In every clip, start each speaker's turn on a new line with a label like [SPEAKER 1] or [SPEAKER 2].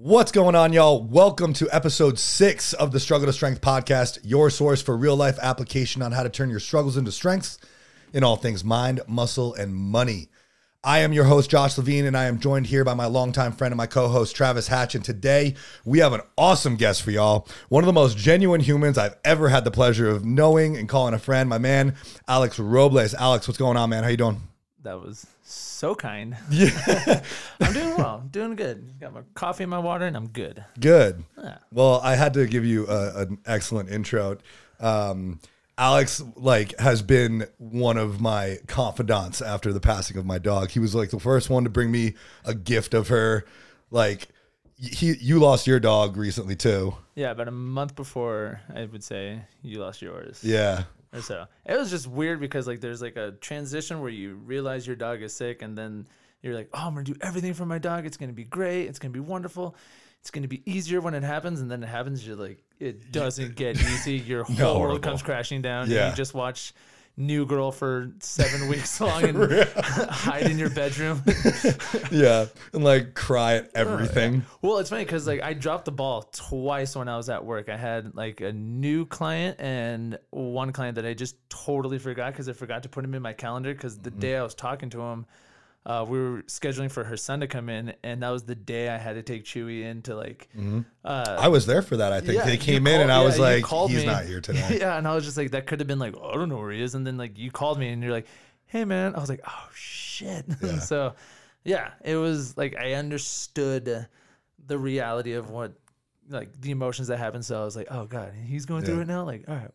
[SPEAKER 1] What's going on, y'all? Welcome to episode six of the Struggle to Strength podcast, your source for real life application on how to turn your struggles into strengths in all things mind, muscle, and money. I am your host, Josh Levine, and I am joined here by my longtime friend and my co host, Travis Hatch. And today we have an awesome guest for y'all. One of the most genuine humans I've ever had the pleasure of knowing and calling a friend, my man, Alex Robles. Alex, what's going on, man? How you doing?
[SPEAKER 2] That was so kind.
[SPEAKER 1] Yeah.
[SPEAKER 2] I'm doing well. Doing good. Got my coffee and my water, and I'm good.
[SPEAKER 1] Good.
[SPEAKER 2] Yeah.
[SPEAKER 1] Well, I had to give you a, an excellent intro. Um, Alex like has been one of my confidants after the passing of my dog. He was like the first one to bring me a gift of her. Like he, you lost your dog recently too.
[SPEAKER 2] Yeah, about a month before, I would say you lost yours.
[SPEAKER 1] Yeah.
[SPEAKER 2] Or so it was just weird because like there's like a transition where you realize your dog is sick, and then you're like, oh, I'm gonna do everything for my dog. It's gonna be great. It's gonna be wonderful. It's gonna be easier when it happens, and then it happens. You're like, it doesn't get easy. Your whole
[SPEAKER 1] No.
[SPEAKER 2] world comes crashing down. and
[SPEAKER 1] Yeah.
[SPEAKER 2] you just watch New Girl for seven weeks long and hide in your bedroom.
[SPEAKER 1] Yeah. And like cry at oh, everything.
[SPEAKER 2] Well, it's funny because like I dropped the ball twice when I was at work. I had like a new client and one client that I just totally forgot because I forgot to put him in my calendar. Because the mm-hmm. day I was talking to him, uh, we were scheduling for her son to come in, and that was the day I had to take Chewy in to like. Uh,
[SPEAKER 1] I was there for that. I think
[SPEAKER 2] yeah,
[SPEAKER 1] they came in and I
[SPEAKER 2] yeah,
[SPEAKER 1] was like, he's
[SPEAKER 2] me.
[SPEAKER 1] not here today.
[SPEAKER 2] yeah, and I was just like, that could have been like, oh, I don't know where he is, and then like you called me and you're like, hey man, I was like, oh shit.
[SPEAKER 1] Yeah.
[SPEAKER 2] so, yeah, it was like I understood the reality of what like the emotions that happen. So I was like, oh god, he's going through it now. Like, all right,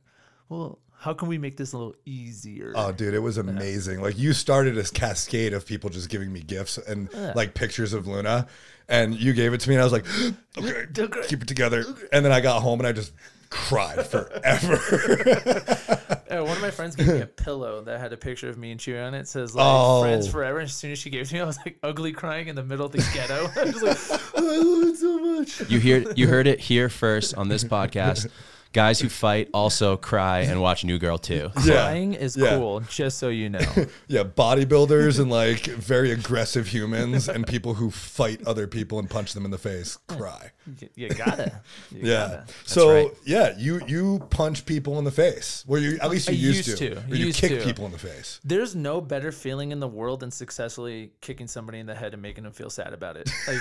[SPEAKER 2] well, how can we make this a little easier?
[SPEAKER 1] Oh, dude, it was amazing. Like you started a cascade of people just giving me gifts and like pictures of Luna, and you gave it to me, and I was like, okay,
[SPEAKER 2] Okay.
[SPEAKER 1] keep it together. And then I got home and I just cried forever.
[SPEAKER 2] Uh, one of my friends gave me a pillow that had a picture of me and Chewy on it. It says like
[SPEAKER 1] Oh.
[SPEAKER 2] friends forever. And as soon as she gave it to me, I was like ugly crying in the middle of the ghetto. I was like, "Oh, I love it so much.
[SPEAKER 3] You hear you heard it here first on this podcast. Guys who fight also cry and watch New Girl too.
[SPEAKER 1] Yeah.
[SPEAKER 2] Crying is
[SPEAKER 1] Yeah.
[SPEAKER 2] cool, just so you know.
[SPEAKER 1] yeah, bodybuilders and like very aggressive humans and people who fight other people and punch them in the face cry.
[SPEAKER 2] You, you gotta. You
[SPEAKER 1] Yeah.
[SPEAKER 2] gotta.
[SPEAKER 1] So
[SPEAKER 3] right.
[SPEAKER 1] yeah, you you punch people in the face. Well, you at least you
[SPEAKER 2] I
[SPEAKER 1] used,
[SPEAKER 2] used
[SPEAKER 1] to.
[SPEAKER 2] to.
[SPEAKER 1] Or you
[SPEAKER 2] Used
[SPEAKER 1] kick
[SPEAKER 2] to.
[SPEAKER 1] people in the face.
[SPEAKER 2] There's no better feeling in the world than successfully kicking somebody in the head and making them feel sad about it. Like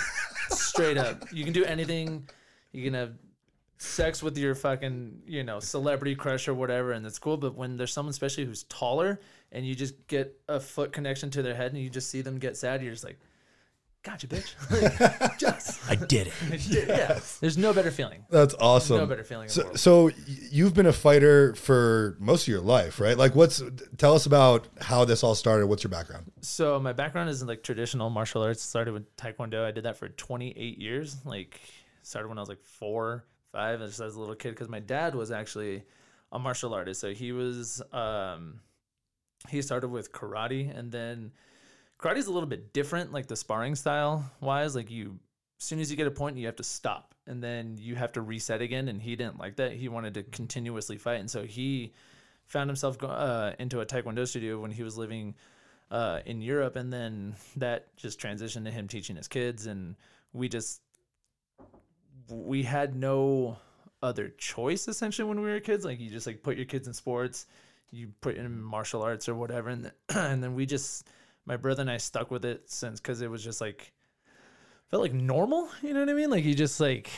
[SPEAKER 2] straight up. You can do anything. You can have sex with your fucking, you know, celebrity crush or whatever, and that's cool. But when there's someone especially who's taller and you just get a foot connection to their head and you just see them get sad, you're just like, Gotcha, bitch. Like, just
[SPEAKER 3] I did it.
[SPEAKER 2] yeah. There's no better feeling.
[SPEAKER 1] That's awesome.
[SPEAKER 2] No better feeling in the
[SPEAKER 1] So,
[SPEAKER 2] world.
[SPEAKER 1] so you've been a fighter for most of your life, right? Like, what's tell us about how this all started? What's your background?
[SPEAKER 2] So my background is in like traditional martial arts. Started with Taekwondo. I did that for 28 years. Like started when I was like four, five, just as a little kid. Because my dad was actually a martial artist. So he was um, he started with karate, and then karate is a little bit different, like the sparring style wise. Like you, as soon as you get a point, you have to stop, and then you have to reset again. And he didn't like that. He wanted to continuously fight, and so he found himself uh, into a taekwondo studio when he was living uh, in Europe, and then that just transitioned to him teaching his kids, and we just we had no other choice essentially when we were kids. Like you just like put your kids in sports, you put in martial arts or whatever, and then, and then we just my brother and I stuck with it since because it was just like felt like normal. You know what I mean? Like you just like.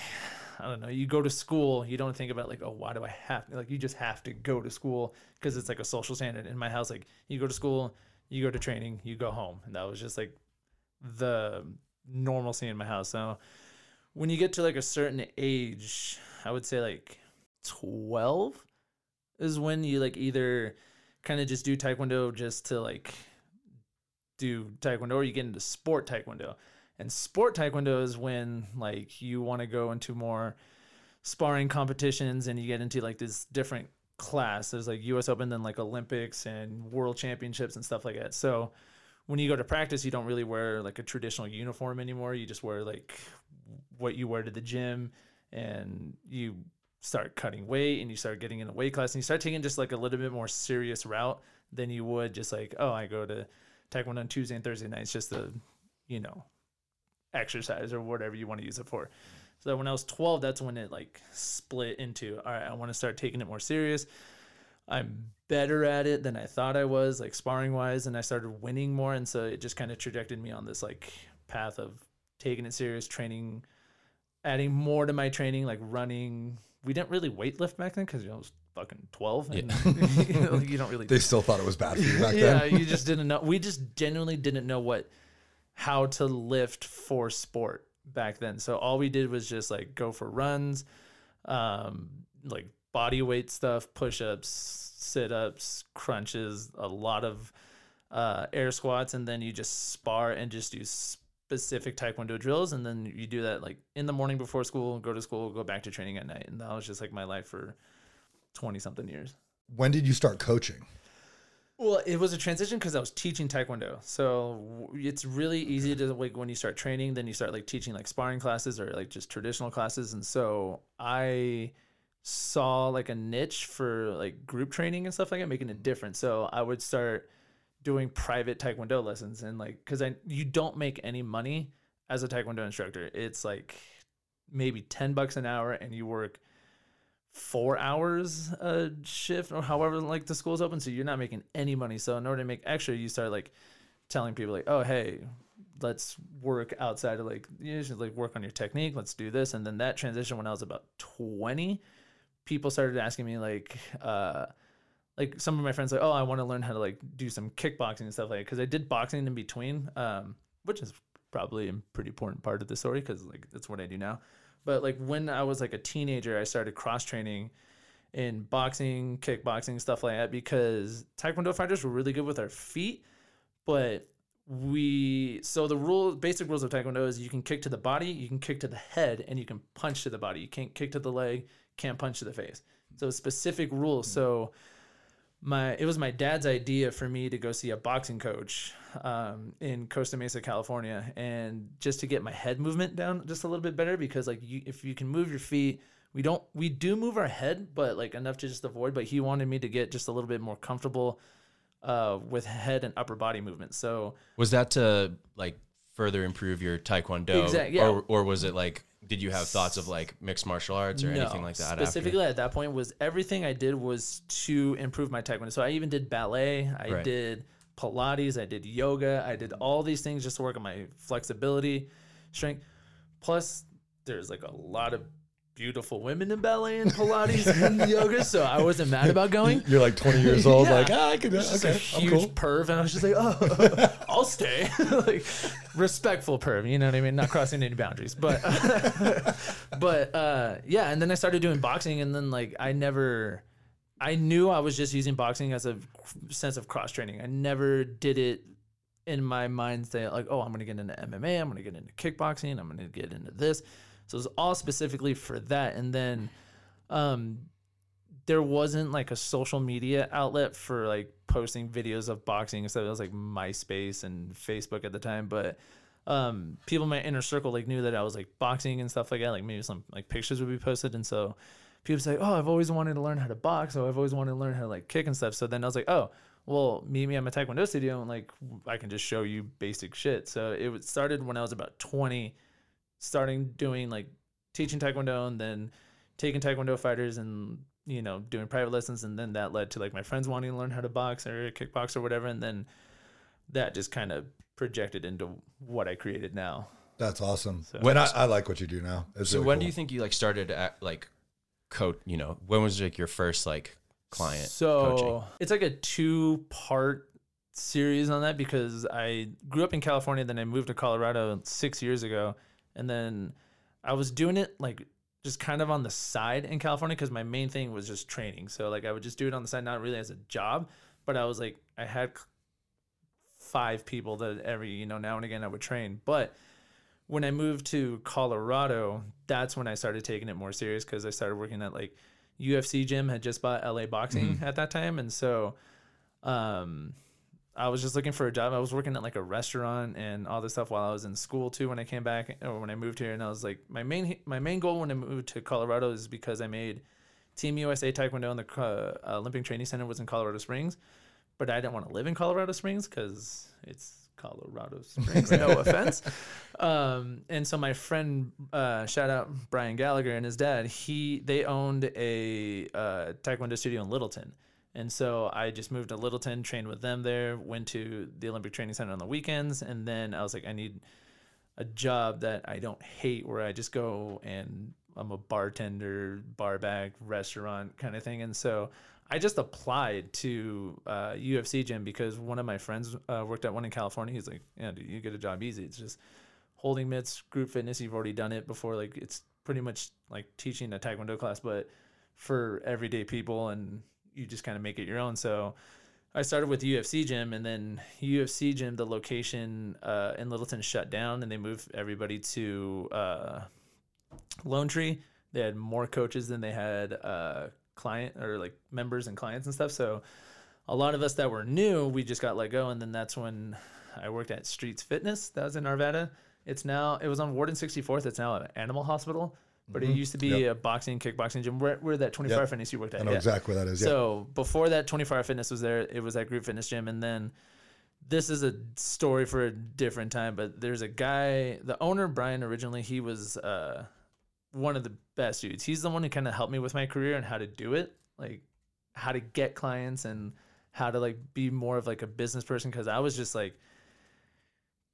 [SPEAKER 2] I don't know. You go to school, you don't think about like, oh, why do I have to? Like, you just have to go to school because it's like a social standard. In my house, like, you go to school, you go to training, you go home, and that was just like the normalcy in my house. So when you get to like a certain age, I would say like 12 is when you like either kind of just do taekwondo just to like do taekwondo or you get into sport taekwondo. And sport taekwondo is when like you want to go into more sparring competitions and you get into like this different class. There's like US Open, then like Olympics and world championships and stuff like that. So when you go to practice, you don't really wear like a traditional uniform anymore. You just wear like what you wear to the gym and you start cutting weight and you start getting in a weight class and you start taking just like a little bit more serious route than you would just like, oh, I go to Taekwondo on Tuesday and Thursday nights just to, you know, exercise or whatever you want to use it for. So when I was 12, that's when it like split into all right, I want to start taking it more serious. I'm better at it than I thought I was, like sparring wise, and I started winning more, and so it just kind of trajected me on this like path of taking it serious, training, adding more to my training, like running. We didn't really weightlift back then because you know, I was fucking 12, and you, know, you don't really
[SPEAKER 1] They still thought it was bad for you back
[SPEAKER 2] yeah,
[SPEAKER 1] then.
[SPEAKER 2] Yeah, you just didn't know. We just genuinely didn't know what how to lift for sport back then. So all we did was just like go for runs, um, like body weight stuff, push ups, sit ups, crunches, a lot of uh, air squats, and then you just spar and just do specific taekwondo drills, and then you do that like in the morning before school, go to school, go back to training at night, and that was just like my life for twenty something years.
[SPEAKER 1] When did you start coaching?
[SPEAKER 2] Well, it was a transition because I was teaching taekwondo, so it's really easy to like when you start training, then you start like teaching like sparring classes or like just traditional classes, and so I saw like a niche for like group training and stuff like that, making a difference. So I would start doing private taekwondo lessons and like because I you don't make any money as a taekwondo instructor. It's like maybe ten bucks an hour, and you work four hours a shift or however like the school's open so you're not making any money so in order to make extra you start like telling people like oh hey let's work outside of like you should like work on your technique let's do this and then that transition when i was about 20 people started asking me like uh like some of my friends like oh i want to learn how to like do some kickboxing and stuff like because i did boxing in between um which is probably a pretty important part of the story because like that's what i do now but like when I was like a teenager, I started cross training in boxing, kickboxing, stuff like that because taekwondo fighters were really good with our feet, but we so the rule basic rules of taekwondo is you can kick to the body, you can kick to the head, and you can punch to the body. You can't kick to the leg, can't punch to the face. So specific rules. So my it was my dad's idea for me to go see a boxing coach um, in Costa Mesa, California, and just to get my head movement down just a little bit better because like you, if you can move your feet, we don't we do move our head, but like enough to just avoid. But he wanted me to get just a little bit more comfortable uh, with head and upper body movement. So
[SPEAKER 3] Was that to like further improve your taekwondo,
[SPEAKER 2] Exact- yeah.
[SPEAKER 3] or or was it like did you have thoughts of like mixed martial arts or anything like that? after?
[SPEAKER 2] Specifically at that point was everything I did was to improve my taekwondo. So I even did ballet, I
[SPEAKER 3] Right.
[SPEAKER 2] did Pilates, I did yoga, I did all these things just to work on my flexibility, strength. Plus, there's like a lot of beautiful women in ballet and Pilates and yoga, so I wasn't mad about going.
[SPEAKER 1] You're like 20 years old,
[SPEAKER 2] Yeah.
[SPEAKER 1] like, ah, I could,
[SPEAKER 2] Just
[SPEAKER 1] okay,
[SPEAKER 2] a
[SPEAKER 1] I'm
[SPEAKER 2] huge
[SPEAKER 1] cool.
[SPEAKER 2] perv, and I was just like, oh, I'll stay. like respectful perv, you know what I mean? Not crossing any boundaries, but but uh, yeah. And then I started doing boxing, and then like I never, I knew I was just using boxing as a sense of cross training. I never did it in my mind say like, oh, I'm gonna get into MMA, I'm gonna get into kickboxing, I'm gonna get into this. So it was all specifically for that, and then um there wasn't like a social media outlet for like posting videos of boxing so it was like myspace and facebook at the time. But um people in my inner circle like knew that i was like boxing and stuff like that. Like maybe some like pictures would be posted. And so people say oh i've always wanted to learn how to box. Or i've always wanted to learn how to like kick and stuff. So then i was like oh well meet me at my taekwondo studio. And like i can just show you basic shit. So it started when i was about 20 starting doing like teaching taekwondo and then taking taekwondo fighters and you know doing private lessons and then that led to like my friends wanting to learn how to box or kickbox or whatever and then that just kind of projected into what i created now
[SPEAKER 1] That's awesome.
[SPEAKER 2] So-
[SPEAKER 1] when I, I like what you do now. It's
[SPEAKER 3] So
[SPEAKER 1] really
[SPEAKER 3] when
[SPEAKER 1] cool.
[SPEAKER 3] do you think you like started at like coach? You know, when was like your first like client
[SPEAKER 2] so
[SPEAKER 3] coaching?
[SPEAKER 2] it's like a two part series on that because i grew up in california then i moved to colorado six years ago and then i was doing it like just kind of on the side in california because my main thing was just training. So like i would just do it on the side not really as a job but i was like i had five people that every you know now and again i would train. But when i moved to colorado that's when i started taking it more serious because i started working at like ufc gym had just bought la boxing at that time. And so um I was just looking for a job. I was working at like a restaurant and all this stuff while I was in school too. When I came back or when I moved here, and I was like, my main my main goal when I moved to Colorado is because I made Team USA Taekwondo in the uh, Olympic Training Center was in Colorado Springs, but I didn't want to live in Colorado Springs because it's Colorado Springs. no offense. Um, and so my friend, uh, shout out Brian Gallagher and his dad. He they owned a uh, Taekwondo studio in Littleton. And so I just moved to Littleton, trained with them there, went to the Olympic Training Center on the weekends, and then I was like, I need a job that I don't hate where I just go and I'm a bartender, bar back, restaurant kind of thing. And so I just applied to uh, UFC gym because one of my friends uh, worked at one in California. He's like, yeah, dude, you get a job easy. It's just holding mitts, group fitness. You've already done it before. Like it's pretty much like teaching a Taekwondo class, but for everyday people and you just kind of make it your own. So I started with UFC gym, and then UFC gym, the location uh, in Littleton shut down, and they moved everybody to uh, Lone Tree. They had more coaches than they had uh, client or like members and clients and stuff. So a lot of us that were new, we just got let go, and then that's when I worked at Streets Fitness. That was in Arvada. It's now it was on Warden 64th. It's now an animal hospital. But it used to be
[SPEAKER 1] Yep.
[SPEAKER 2] a boxing, kickboxing gym. Where, where that 24 hour
[SPEAKER 1] Yep.
[SPEAKER 2] fitness you worked at?
[SPEAKER 1] I know
[SPEAKER 2] Yeah.
[SPEAKER 1] exactly where that is. Yeah.
[SPEAKER 2] So before that, 24 Hour Fitness was there. It was that Group Fitness Gym, and then this is a story for a different time. But there's a guy, the owner Brian. Originally, he was uh, one of the best dudes. He's the one who kind of helped me with my career and how to do it, like how to get clients and how to like be more of like a business person. Because I was just like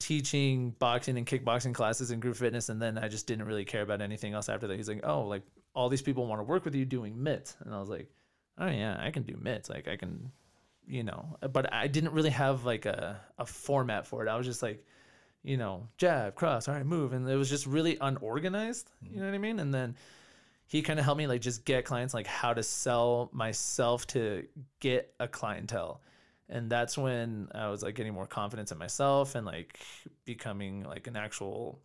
[SPEAKER 2] teaching boxing and kickboxing classes and group fitness and then I just didn't really care about anything else after that. He's like, "Oh, like all these people want to work with you doing mitts." And I was like, "Oh yeah, I can do mitts. Like I can, you know." Uh, but I didn't really have like a a format for it. I was just like, you know, jab, cross, all right, move, and it was just really unorganized. You mm-hmm. know what I mean? And then he kind of helped me like just get clients like how to sell myself to get a clientele and that's when I was like getting more confidence in myself and like becoming like an actual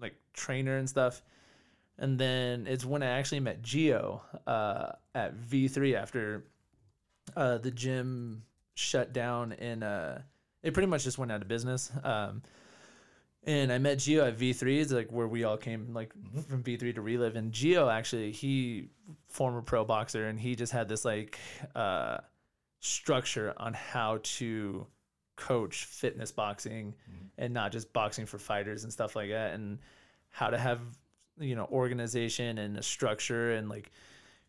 [SPEAKER 2] like trainer and stuff. And then it's when I actually met Geo uh, at V3 after uh, the gym shut down and uh, it pretty much just went out of business. Um, and I met Geo at V3. It's like where we all came like from V3 to Relive. And Geo actually, he former pro boxer, and he just had this like uh, structure on how to coach fitness boxing mm-hmm. and not just boxing for fighters and stuff like that and how to have you know organization and a structure and like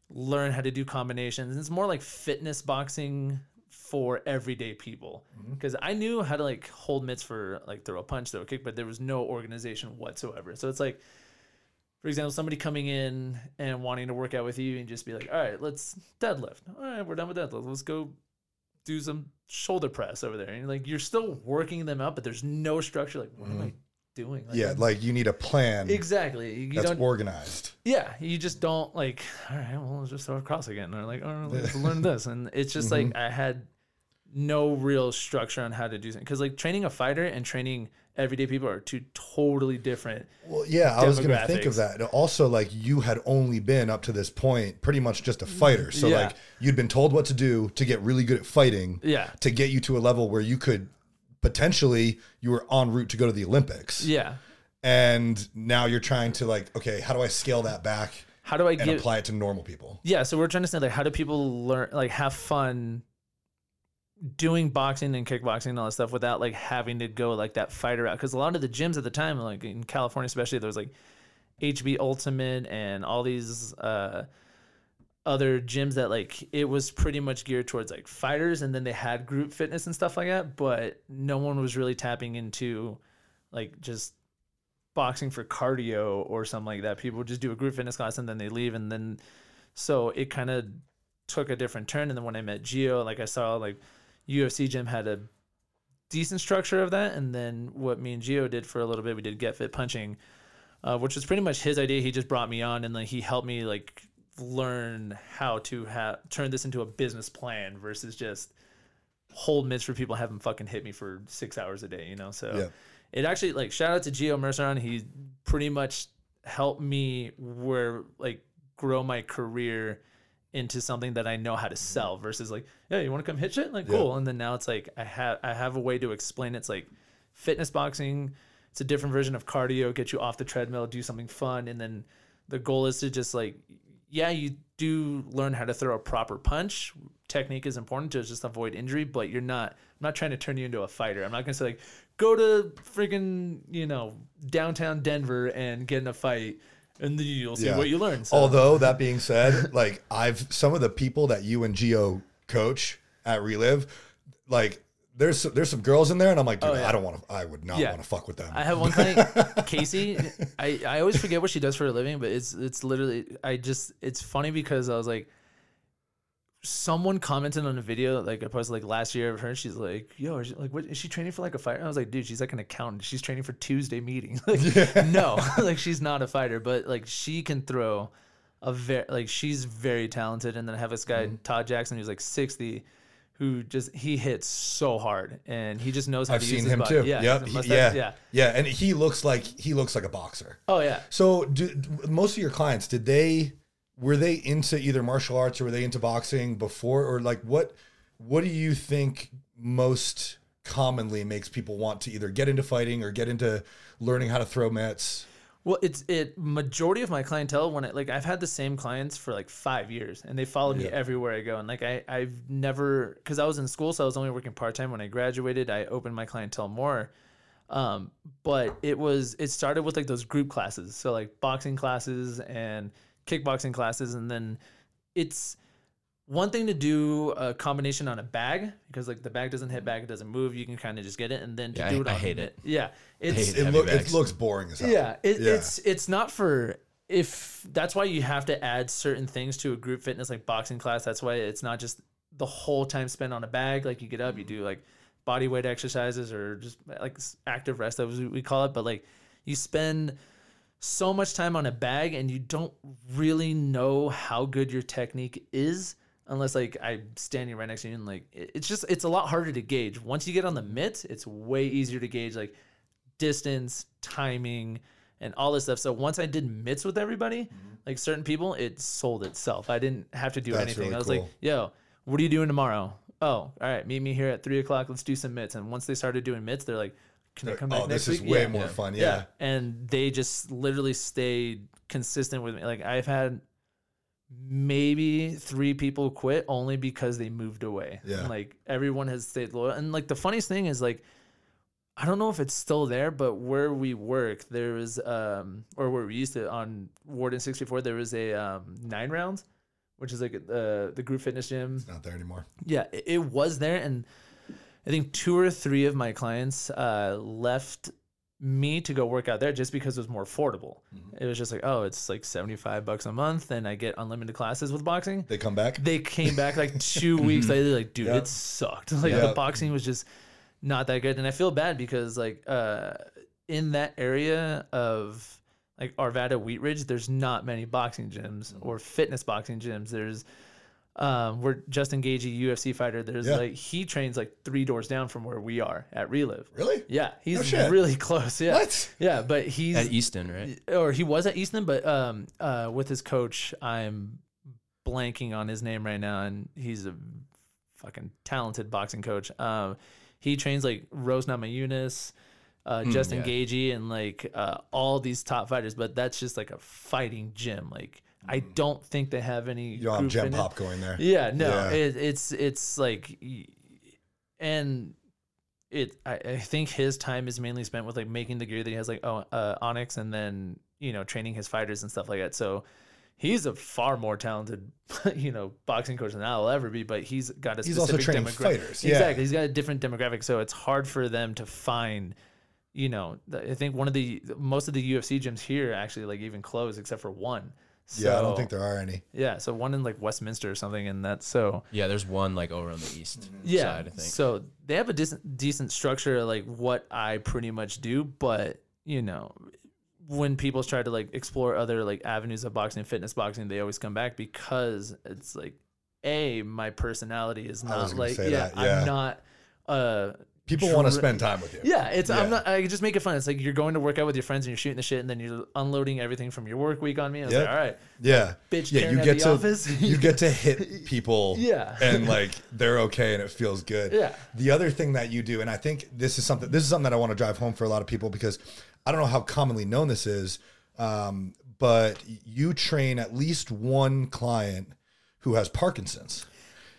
[SPEAKER 2] learn how to do combinations. It's more like fitness boxing for everyday people. Mm-hmm. Because i knew how to like hold mitts for like throw a punch throw a kick but there was no organization whatsoever. So it's like for example, somebody coming in and wanting to work out with you and just be like, all right, let's deadlift. All right, we're done with deadlift. Let's go do some shoulder press over there. And like, you're still working them up, but there's no structure. Like, what am I mm-hmm. doing? Like,
[SPEAKER 1] yeah, like you need a plan
[SPEAKER 2] exactly. You
[SPEAKER 1] that's
[SPEAKER 2] don't,
[SPEAKER 1] organized.
[SPEAKER 2] yeah, you just don't like, all right, well, let's just throw a cross again. Or like, right, let's learn this. And it's just like, mm-hmm. I had no real structure on how to do something. Cause like training a fighter and training everyday people are two totally different.
[SPEAKER 1] Well, yeah, I was going to think of that. Also, like you had only been up to this point pretty much just a fighter. So,
[SPEAKER 2] Yeah.
[SPEAKER 1] like you'd been told what to do to get really good at fighting
[SPEAKER 2] Yeah.
[SPEAKER 1] to get you to a level where you could potentially you were en route to go to the Olympics.
[SPEAKER 2] Yeah.
[SPEAKER 1] And now you're trying to like, okay, how do I scale that back
[SPEAKER 2] How do I
[SPEAKER 1] and
[SPEAKER 2] give,
[SPEAKER 1] apply it to normal people?
[SPEAKER 2] yeah so we're trying to say like how do people learn like have fun doing boxing and kickboxing and all that stuff without like having to go like that fighter route. Because a lot of the gyms at the time like in california especially there was like hb ultimate and all these uh other gyms that like it was pretty much geared towards like fighters and then they had group fitness and stuff like that but no one was really tapping into like just boxing for cardio or something like that. People just do a group fitness class and then they leave and then so it kind of took a different turn. And then when i met geo like i saw like ufc gym had a decent structure of that and then what me and geo did for a little bit we did get fit punching uh, which was pretty much his idea he just brought me on and then he helped me like learn how to have turn this into a business plan versus just hold mitts for people have them fucking hit me for six hours a day you know so
[SPEAKER 1] Yeah.
[SPEAKER 2] it actually like shout out to Geo Merceron. He pretty much helped me where like grow my career into something that I know how to mm-hmm. sell versus like, yeah, you want to come hit shit? Like
[SPEAKER 1] Yeah.
[SPEAKER 2] cool. And then now it's like I have I have a way to explain it. it's like fitness boxing. It's a different version of cardio, get you off the treadmill, do something fun, and then the goal is to just like yeah, you do learn how to throw a proper punch. Technique is important to just avoid injury, but you're not. I'm not trying to turn you into a fighter. I'm not gonna say like go to freaking you know downtown Denver and get in a fight, and then you'll see
[SPEAKER 1] Yeah.
[SPEAKER 2] what you learn. So,
[SPEAKER 1] Although that being said, like I've some of the people that you and Geo coach at Relive, like there's there's some girls in there, and I'm like, oh, dude,
[SPEAKER 2] Oh, yeah.
[SPEAKER 1] I don't want to. I would not
[SPEAKER 2] Yeah.
[SPEAKER 1] want to fuck with them.
[SPEAKER 2] I have one client, Casey. I, I always forget what she does for a living, but it's it's literally I just it's funny because I was like, someone commented on a video like I posted like last year of her. She's like, "Yo, is she, like, what is she training for? Like a fighter?" I was like, "Dude, she's like an accountant. She's training for Tuesday meeting. Like, no, like she's not a fighter, but like she can throw a very like she's very talented. And then I have this guy mm-hmm. Todd Jackson who's like sixty. Who just he hits so hard and he just knows how
[SPEAKER 1] I've
[SPEAKER 2] to use his
[SPEAKER 1] him
[SPEAKER 2] body.
[SPEAKER 1] too.
[SPEAKER 2] Yeah,
[SPEAKER 1] yep. he-
[SPEAKER 2] mustache.
[SPEAKER 1] yeah, yeah, and he looks like he looks like a boxer.
[SPEAKER 2] Oh yeah.
[SPEAKER 1] So, do, most of your clients did they were they into either martial arts or were they into boxing before, or like what what do you think most commonly makes people want to either get into fighting or get into learning how to throw mats?
[SPEAKER 2] Well, it's it majority of my clientele when it like I've had the same clients for like five years and they follow me everywhere I go. And like I I've never because I was in school so I was only working part time when I graduated. I opened my clientele more, um but it was it started with like those group classes. So like boxing classes and kickboxing classes and then it's one thing to do a combination on a bag because like the bag doesn't hit back it doesn't move you can kind of just get it and then to
[SPEAKER 3] Yeah,
[SPEAKER 2] do
[SPEAKER 3] I-
[SPEAKER 2] it
[SPEAKER 3] I
[SPEAKER 2] on
[SPEAKER 3] hate it.
[SPEAKER 2] yeah it's
[SPEAKER 3] hate
[SPEAKER 1] It, look, it looks boring as hell.
[SPEAKER 2] yeah, it,
[SPEAKER 1] Yeah.
[SPEAKER 2] it's it's not for if that's why you have to add certain things to a group fitness like boxing class. That's why it's not just the whole time spent on a bag. Like you get up, you do like body weight exercises or just like active rest as we call it. But like you spend so much time on a bag and you don't really know how good your technique is unless like I'm standing right next to you and like it's just it's a lot harder to gauge. Once you get on the mitts, it's way easier to gauge like distance, timing, and all this stuff. So once I did mitts with everybody, mm-hmm. like certain people, it sold itself. I didn't have to do
[SPEAKER 1] That's
[SPEAKER 2] anything.
[SPEAKER 1] really
[SPEAKER 2] I was
[SPEAKER 1] cool.
[SPEAKER 2] like, yo, what are you doing tomorrow? Oh, all right, meet me here at three o'clock. Let's do some mitts. And once they started doing mitts, they're like, can I come back
[SPEAKER 1] oh,
[SPEAKER 2] next
[SPEAKER 1] this is way
[SPEAKER 2] Yeah.
[SPEAKER 1] more
[SPEAKER 3] Yeah.
[SPEAKER 1] fun.
[SPEAKER 2] Yeah.
[SPEAKER 1] Yeah.
[SPEAKER 2] And they just literally stayed consistent with me. Like I've had maybe three people quit only because they moved away.
[SPEAKER 1] Yeah.
[SPEAKER 2] And, like everyone has stayed loyal. And like the funniest thing is like I don't know if it's still there, but where we work, there was um or where we used to on Warden 64, there was a um nine rounds, which is like uh, the group fitness gym
[SPEAKER 1] Not there anymore.
[SPEAKER 2] yeah, it, it was there, and I think two or three of my clients uh, left me to go work out there just because it was more affordable. It was just like, oh, it's like seventy five bucks a month, and I get unlimited classes with boxing.
[SPEAKER 1] They come back.
[SPEAKER 2] They came back like two weeks later, like, dude,
[SPEAKER 1] Yeah.
[SPEAKER 2] it sucked. Like
[SPEAKER 1] Yeah.
[SPEAKER 2] the boxing was just not that good, and I feel bad because like uh, in that area of like Arvada Wheat Ridge, there's not many boxing gyms
[SPEAKER 1] Mm.
[SPEAKER 2] or fitness boxing gyms. There's um, where Justin Gaethje, a UFC fighter, there's
[SPEAKER 1] Yeah.
[SPEAKER 2] like he trains like three doors down from where we are at Relive.
[SPEAKER 1] Really?
[SPEAKER 2] Yeah, he's
[SPEAKER 1] shit.
[SPEAKER 2] really close. Yeah,
[SPEAKER 1] What?
[SPEAKER 2] yeah, but he's
[SPEAKER 3] At Easton, right?
[SPEAKER 2] or he was at Easton, but um, uh, with his coach, I'm blanking on his name right now, and he's a fucking talented boxing coach. Um, he trains like Rose Namajunas, uh, Justin
[SPEAKER 3] yeah.
[SPEAKER 2] Gaethje, and like uh, all these top fighters. But that's just like a fighting gym. Like I don't think they have any.
[SPEAKER 1] You don't have Gem Pop going there.
[SPEAKER 2] yeah, no,
[SPEAKER 1] Yeah.
[SPEAKER 2] It, it's it's like, and it. I, I think his time is mainly spent with like making the gear that he has, like oh, uh, ONX, and then you know training his fighters and stuff like that. So he's a far more talented, you know, boxing coach than I'll ever be. But he's got a
[SPEAKER 1] He's also
[SPEAKER 2] specific
[SPEAKER 1] training
[SPEAKER 2] demogra-
[SPEAKER 1] fighters, yeah.
[SPEAKER 2] Exactly, he's got a different demographic, so it's hard for them to find. You know, I think one of the most of the UFC gyms here actually like even closed except for one.
[SPEAKER 1] Yeah, I don't think there are any.
[SPEAKER 2] yeah, so one in like Westminster or something, and that's so
[SPEAKER 3] Yeah, there's one like over on the east
[SPEAKER 2] yeah.
[SPEAKER 3] side, I think.
[SPEAKER 2] So they have a decent decent structure like what I pretty much do, but you know, when people try to like explore other like avenues of boxing, fitness boxing, they always come back because it's like a my personality is not like yeah,
[SPEAKER 1] that, yeah.
[SPEAKER 2] I'm not uh
[SPEAKER 1] People want to spend time with you.
[SPEAKER 2] yeah, it's
[SPEAKER 1] Yeah.
[SPEAKER 2] I'm not. I just make it fun. It's like you're going to work out with your friends and you're shooting the shit, and then you're unloading everything from your work week on me. I was
[SPEAKER 1] Yep.
[SPEAKER 2] like, all right,
[SPEAKER 1] Yeah.
[SPEAKER 2] bitch,
[SPEAKER 1] Yeah, you get
[SPEAKER 2] the
[SPEAKER 1] to
[SPEAKER 2] office.
[SPEAKER 1] you get to hit people
[SPEAKER 2] Yeah.
[SPEAKER 1] and like they're okay and it feels good.
[SPEAKER 2] Yeah.
[SPEAKER 1] The other thing that you do, and I think this is something this is something that I want to drive home for a lot of people because I don't know how commonly known this is. Um, but you train at least one client who has Parkinson's.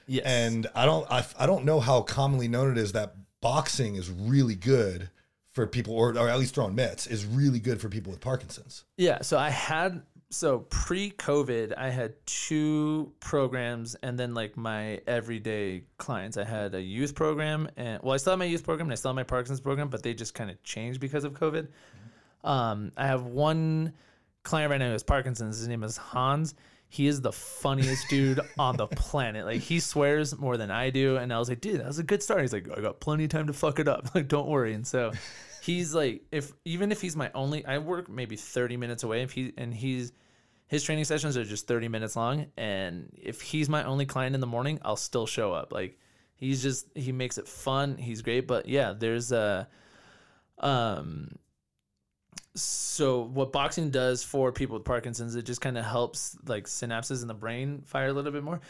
[SPEAKER 2] Yes.
[SPEAKER 1] And I don't I, I don't know how commonly known it is that boxing is really good for people or, or at least throwing mitts is really good for people with Parkinson's.
[SPEAKER 2] Yeah, so I had so pre-COVID, I had two programs, and then like my everyday clients. I had a youth program, and well, I still have my youth program, and I still have my Parkinson's program, but they just kind of changed because of COVID. Um, I have one client right now who has Parkinson's. His name is Hans. He is the funniest dude on the planet. Like he swears more than I do, and I was like, dude, that was a good start. He's like, I got plenty of time to fuck it up. Like, don't worry. And so he's like, if even if he's my only, I work maybe thirty minutes away. If he and he's his training sessions are just thirty minutes long, and if he's my only client in the morning, I'll still show up. Like he's just he makes it fun. He's great. But yeah, there's a um so what boxing does for people with Parkinson's, it just kind of helps like synapses in the brain fire a little bit more.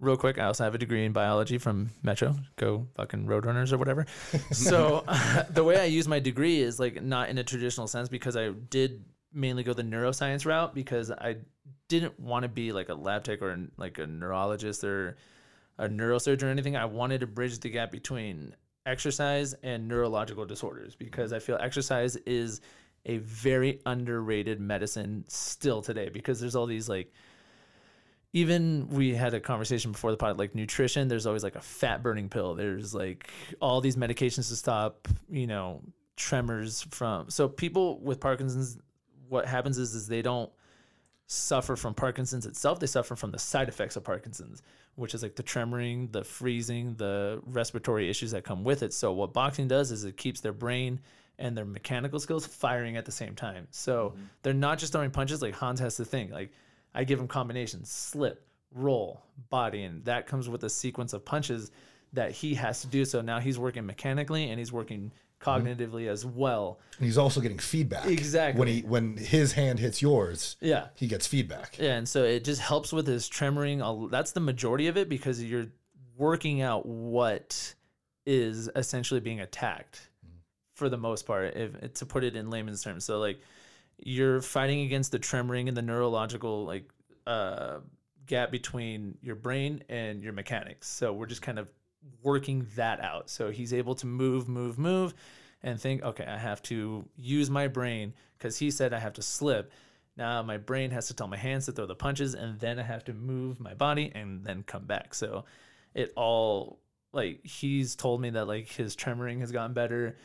[SPEAKER 2] Real quick, I also have a degree in biology from Metro. Go fucking Roadrunners or whatever. so the way I use my degree is like not in a traditional sense because I did mainly go the neuroscience route because I didn't want to be like a lab tech or like a neurologist or a neurosurgeon or anything. I wanted to bridge the gap between exercise and neurological disorders because I feel exercise is a very underrated medicine still today because there's all these like even we had a conversation before the pod like nutrition there's always like a fat burning pill. There's like all these medications to stop you know tremors from so people with parkinson's what happens is is they don't suffer from parkinson's itself they suffer from the side effects of parkinson's which is like the tremoring the freezing the respiratory issues that come with it. So what boxing does is it keeps their brain and their mechanical skills firing at the same time. So mm-hmm. they're not just throwing punches like Hans has to think. Like I give him combinations, slip, roll, body, and that comes with a sequence of punches that he has to do. So now he's working mechanically and he's working cognitively mm-hmm. as well.
[SPEAKER 1] And he's also getting feedback.
[SPEAKER 2] Exactly.
[SPEAKER 1] When he when his hand hits yours,
[SPEAKER 2] yeah.
[SPEAKER 1] he gets feedback.
[SPEAKER 2] Yeah, and so it just helps with his tremoring. That's the majority of it because you're working out what is essentially being attacked for the most part, if to put it in layman's terms. So like you're fighting against the tremoring and the neurological like uh, gap between your brain and your mechanics. So we're just kind of working that out. So he's able to move, move, move, and think, okay, I have to use my brain because he said I have to slip. Now my brain has to tell my hands to throw the punches, and then I have to move my body and then come back. So it all like he's told me that like his tremoring has gotten better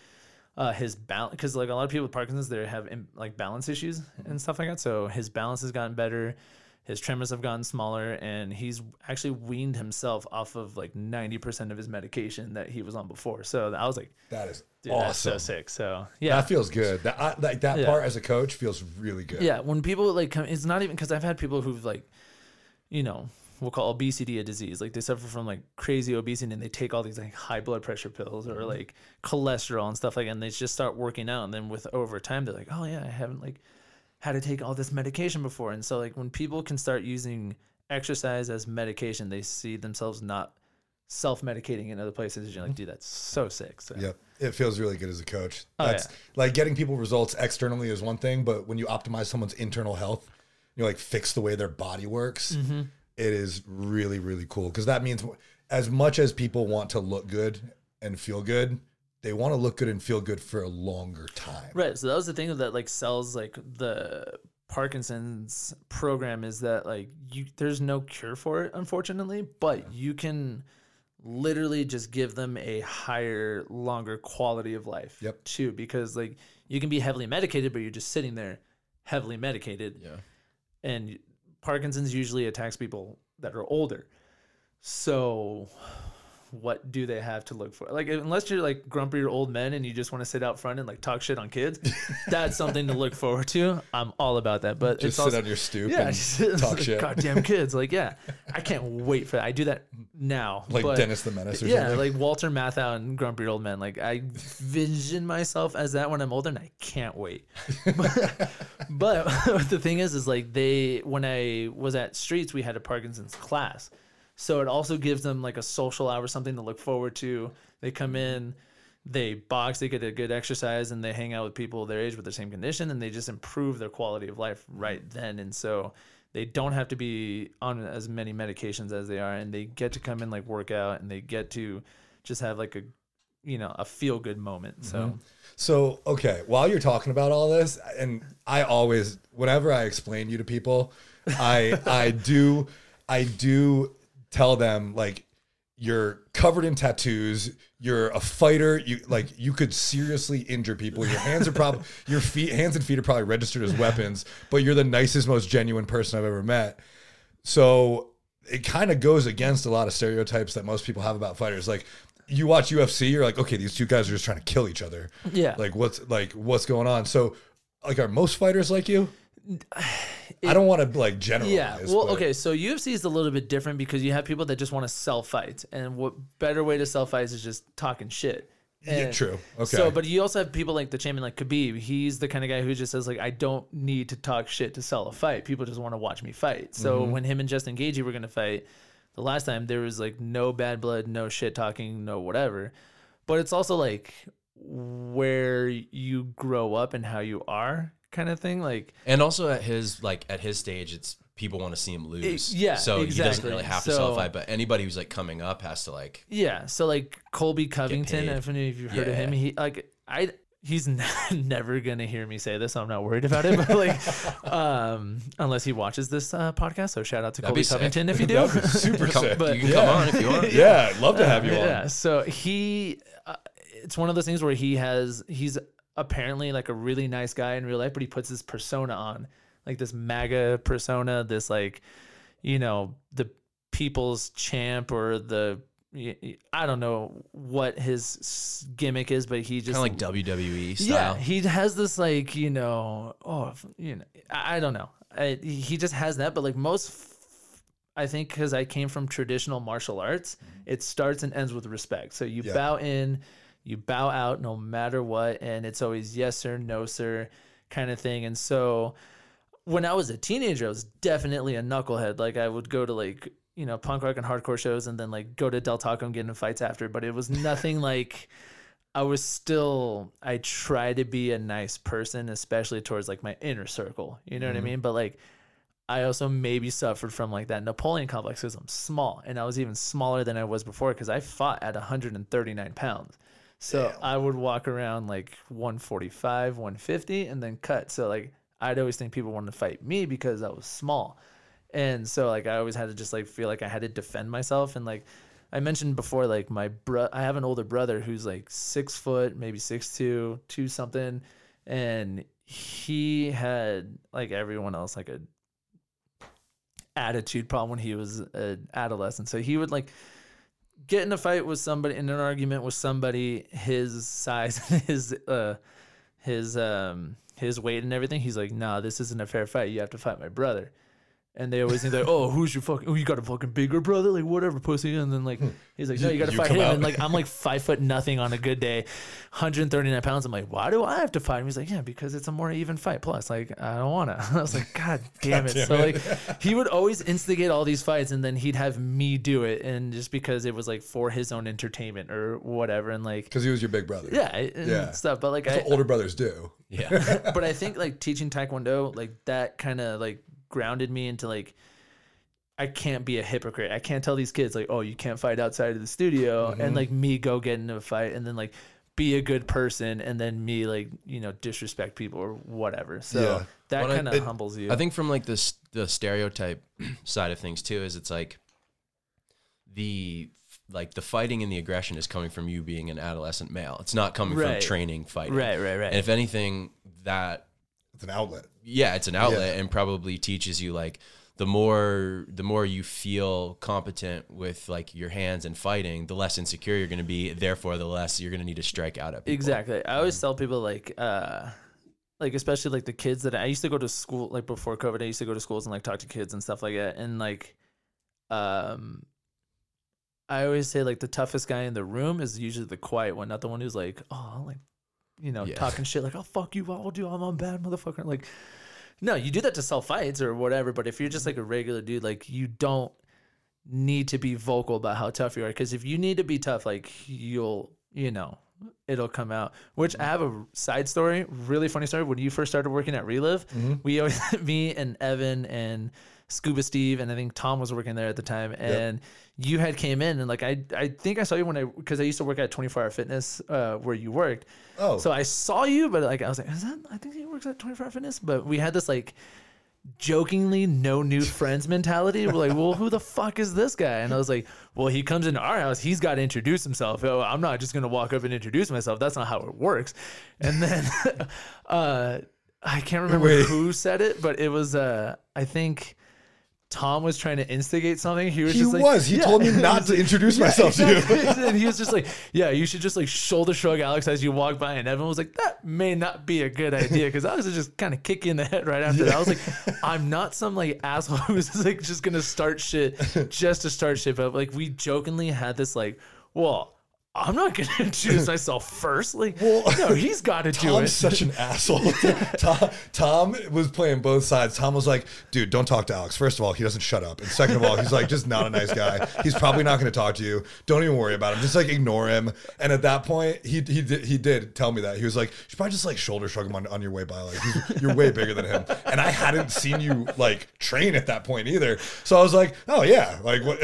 [SPEAKER 2] uh, his balance because like a lot of people with Parkinson's they have like balance issues and stuff like that. So his balance has gotten better, his tremors have gotten smaller, and he's actually weaned himself off of like ninety percent of his medication that he was on before. So I was like,
[SPEAKER 1] that is
[SPEAKER 2] Dude,
[SPEAKER 1] awesome.
[SPEAKER 2] That's so sick. So yeah,
[SPEAKER 1] that feels good. That I, like that
[SPEAKER 2] Yeah.
[SPEAKER 1] part as a coach feels really good.
[SPEAKER 2] yeah. When people like come, it's not even because I've had people who've like, you know, we'll call obesity a disease. Like they suffer from like crazy obesity and they take all these like high blood pressure pills or
[SPEAKER 1] Mm-hmm.
[SPEAKER 2] like cholesterol and stuff like that. And they just start working out. And then with over time, they're like, oh yeah, I haven't like had to take all this medication before. And so like when people can start using exercise as medication, they see themselves not self-medicating in other places. You're
[SPEAKER 1] Mm-hmm.
[SPEAKER 2] like, dude, that's so sick. So
[SPEAKER 1] Yep. It feels really good as a coach.
[SPEAKER 2] Oh,
[SPEAKER 1] That's
[SPEAKER 2] yeah.
[SPEAKER 1] like getting people results externally is one thing, but when you optimize someone's internal health, you like fix the way their body works.
[SPEAKER 2] Mm-hmm.
[SPEAKER 1] It is really, really cool. Because that means as much as people want to look good and feel good, they want to look good and feel good for a longer time.
[SPEAKER 2] Right. So that was the thing that like sells like the Parkinson's program is that like you there's no cure for it unfortunately, but you can literally just give them a higher longer quality of life
[SPEAKER 1] Yep.
[SPEAKER 2] too because like you can be heavily medicated but you're just sitting there heavily medicated
[SPEAKER 3] Yeah.
[SPEAKER 2] and Parkinson's usually attacks people that are older. So what do they have to look for? Like unless you're like grumpy old men and you just want to sit out front and like talk shit on kids, that's something to look forward to. I'm all about that. But
[SPEAKER 1] Just
[SPEAKER 2] it's
[SPEAKER 1] sit
[SPEAKER 2] also,
[SPEAKER 1] on your stoop
[SPEAKER 2] yeah,
[SPEAKER 1] and
[SPEAKER 2] just,
[SPEAKER 1] talk shit.
[SPEAKER 2] Goddamn kids. Like, yeah. I can't wait for that. I do that now.
[SPEAKER 1] Like
[SPEAKER 2] but-
[SPEAKER 1] Dennis the Menace or
[SPEAKER 2] yeah,
[SPEAKER 1] something.
[SPEAKER 2] like Walter Matthau and Grumpy Old Men. Like I vision myself as that when I'm older, and I can't wait. but, but the thing is, is like they when I was at Streets, we had a Parkinson's class, so it also gives them like a social hour, something to look forward to. They come mm-hmm. in, they box, they get a good exercise, and they hang out with people their age with the same condition, and they just improve their quality of life mm-hmm. right then. And so they don't have to be on as many medications as they are, and they get to come in like work out, and they get to just have like a you know a feel good moment. So mm-hmm.
[SPEAKER 1] So, okay, while you're talking about all this, and I always, whenever I explain you to people, I I do I do tell them like you're covered in tattoos, you're a fighter, you like you could seriously injure people. Your hands are probably your feet hands and feet are probably registered as weapons, but you're the nicest, most genuine person I've ever met. So it kind of goes against a lot of stereotypes that most people have about fighters. Like you watch UFC, you're like, okay, these two guys are just trying to kill each other.
[SPEAKER 2] Yeah.
[SPEAKER 1] Like what's like what's going on? So like are most fighters like you? I don't want to like generalize.
[SPEAKER 2] Yeah. Well,
[SPEAKER 1] but-
[SPEAKER 2] okay. So UFC is a little bit different because you have people that just want to sell fights, and what better way to sell fights is just talking shit.
[SPEAKER 1] Yeah, true. Okay.
[SPEAKER 2] So, but you also have people like the champion, like Khabib. He's the kind of guy who just says like, I don't need to talk shit to sell a fight. People just want to watch me fight. So
[SPEAKER 1] Mm-hmm.
[SPEAKER 2] when him and Justin Gaethje were gonna fight, the last time there was like no bad blood, no shit talking, no whatever. But it's also like where you grow up and how you are, kind of thing. Like
[SPEAKER 3] And also at his like at his stage, it's people want to see him lose.
[SPEAKER 2] yeah,
[SPEAKER 3] So he doesn't really have to sell
[SPEAKER 2] So-
[SPEAKER 3] a fight, but anybody who's like coming up has to like
[SPEAKER 2] Yeah, so like Colby Covington, if any of you heard of him, he like I he's never gonna hear me say this, so I'm not worried about it. But like, um, unless he watches this uh, podcast, so shout out to
[SPEAKER 3] That'd
[SPEAKER 2] Colby. Covington if you do.
[SPEAKER 1] That'd be super
[SPEAKER 3] come,
[SPEAKER 1] sick.
[SPEAKER 2] But-
[SPEAKER 3] you can
[SPEAKER 1] yeah.
[SPEAKER 3] come on if you want.
[SPEAKER 1] Yeah, I'd love to have you on.
[SPEAKER 2] Yeah, so he, uh, it's one of those things where he has he's apparently like a really nice guy in real life, but he puts this persona on, like this MAGA persona, this like, you know, the people's champ or the. I don't know what his gimmick is, but he just
[SPEAKER 3] Kind of like WWE style.
[SPEAKER 2] yeah, he has this like you know, oh, you know, I, I don't know. I, he just has that, but like most, f- I think because I came from traditional martial arts, mm-hmm. it starts and ends with respect. So you
[SPEAKER 1] Yeah.
[SPEAKER 2] bow in, you bow out, no matter what, and it's always yes sir, no sir, kind of thing. And so when I was a teenager, I was definitely a knucklehead. Like I would go to like you know punk rock and hardcore shows, and then like go to Del Taco and get in fights after. But it was nothing like. I was still I try to be a nice person, especially towards like my inner circle. You know what I mm-hmm. mean? But like I also maybe suffered from like that Napoleon complex because I'm small and I was even smaller than I was before because I fought at 139 pounds. So I would walk around like 145, 150 and then cut. So like I'd always think people wanted to fight me because I was small. And so like I always had to just like feel like I had to defend myself and like I mentioned before like my bro I have an older brother who's like six foot, maybe six two, two something, and he had like everyone else like a attitude problem when he was an adolescent. So he would like get in a fight with somebody in an argument with somebody his size his uh his um his weight and everything. He's like, nah, this isn't a fair fight. You have to fight my brother. And they always think like, oh, who's your fucking? Oh, you got a fucking bigger brother, like whatever, pussy. And then like, he's like, no, you got to
[SPEAKER 1] You
[SPEAKER 2] fight
[SPEAKER 1] come
[SPEAKER 2] him.
[SPEAKER 1] out.
[SPEAKER 2] And like, I'm like five foot nothing on a good day, 139 pounds. I'm like, why do I have to fight him? He's like, yeah, because it's a more even fight. Plus, like, I don't want to. I was like, God damn it. so like, he would always instigate all these fights, and then he'd have me do it, and just because it was like for his own entertainment or whatever, and like,
[SPEAKER 1] Because he was your big brother.
[SPEAKER 2] yeah, and
[SPEAKER 1] Yeah.
[SPEAKER 2] stuff. But like,
[SPEAKER 1] That's
[SPEAKER 2] I,
[SPEAKER 1] what older brothers do.
[SPEAKER 3] Yeah.
[SPEAKER 2] but I think like teaching Taekwondo, like that kind of like grounded me into like I can't be a hypocrite. I can't tell these kids like, oh, you can't fight outside of the studio,
[SPEAKER 1] Mm-hmm.
[SPEAKER 2] and like me go get into a fight, and then like be a good person, and then me like you know disrespect people or whatever. So
[SPEAKER 1] Yeah.
[SPEAKER 2] that kind of humbles you.
[SPEAKER 3] I think from like this the stereotype side of things too is it's like the like the fighting and the aggression is coming from you being an adolescent male. It's not coming
[SPEAKER 2] Right.
[SPEAKER 3] from training fighting.
[SPEAKER 2] right, right, right.
[SPEAKER 3] And
[SPEAKER 2] right.
[SPEAKER 3] if anything, that
[SPEAKER 1] It's an outlet.
[SPEAKER 3] yeah, it's an outlet
[SPEAKER 1] Yeah.
[SPEAKER 3] and probably teaches you like the more the more you feel competent with like your hands and fighting, the less insecure you're going to be. Therefore, the less you're going to need to strike out at people.
[SPEAKER 2] Exactly. I always tell people like uh like especially like the kids that I used to go to school like before COVID, I used to go to schools and like talk to kids and stuff like that. And like um I always say like the toughest guy in the room is usually the quiet one, not the one who's like, oh like you know,
[SPEAKER 3] Yeah.
[SPEAKER 2] talking shit like, oh fuck you, I'll do I'm a bad motherfucker. Like no, you do that to sell fights or whatever, but if you're just like a regular dude, like you don't need to be vocal about how tough you are. Cause if you need to be tough, like you'll you know, it'll come out. Which I have a side story, really funny story. When you first started working at Relive, mm-hmm. we always me and Evan and Scuba Steve and I think Tom was working there at the time, and you had came in and like I I think I saw you when I because I used to work at 24 Hour Fitness uh, where you worked.
[SPEAKER 1] Oh.
[SPEAKER 2] so I saw you, but like I was like, is that I think he works at 24 Hour Fitness, but we had this like jokingly no new friends mentality. We're like, well, who the fuck is this guy? And I was like, well, he comes into our house, he's got to introduce himself. Oh, I'm not just gonna walk up and introduce myself. That's not how it works. And then, uh, I can't remember
[SPEAKER 1] Wait.
[SPEAKER 2] who said it, but it was uh, I think. Tom was trying to instigate something. He was
[SPEAKER 1] He
[SPEAKER 2] just like,
[SPEAKER 1] was. He
[SPEAKER 2] Yeah.
[SPEAKER 1] told me not to introduce myself to you.
[SPEAKER 2] And he was just like, "Yeah, you should just like shoulder shrug Alex as you walk by." And Evan was like, "That may not be a good idea," because Alex was just kind of kicking in the head right after that. I was like, "I'm not some like asshole who's just, like just gonna start shit just to start shit." But like we jokingly had this like, "Well, I'm not gonna introduce myself first. Like,
[SPEAKER 1] Well,
[SPEAKER 2] no, he's got to do it.
[SPEAKER 1] Tom's such an asshole. Tom, Tom was playing both sides. Tom was like, dude, don't talk to Alex. First of all, he doesn't shut up. And second of all, he's like just not a nice guy. He's probably not going to talk to you. Don't even worry about him. Just like ignore him. And at that point, he he did, he did tell me that. He was like, you should probably just like shoulder shrug him on, on your way by. Like, you're way bigger than him. And I hadn't seen you like train at that point either. So I was like, oh yeah. Like, what?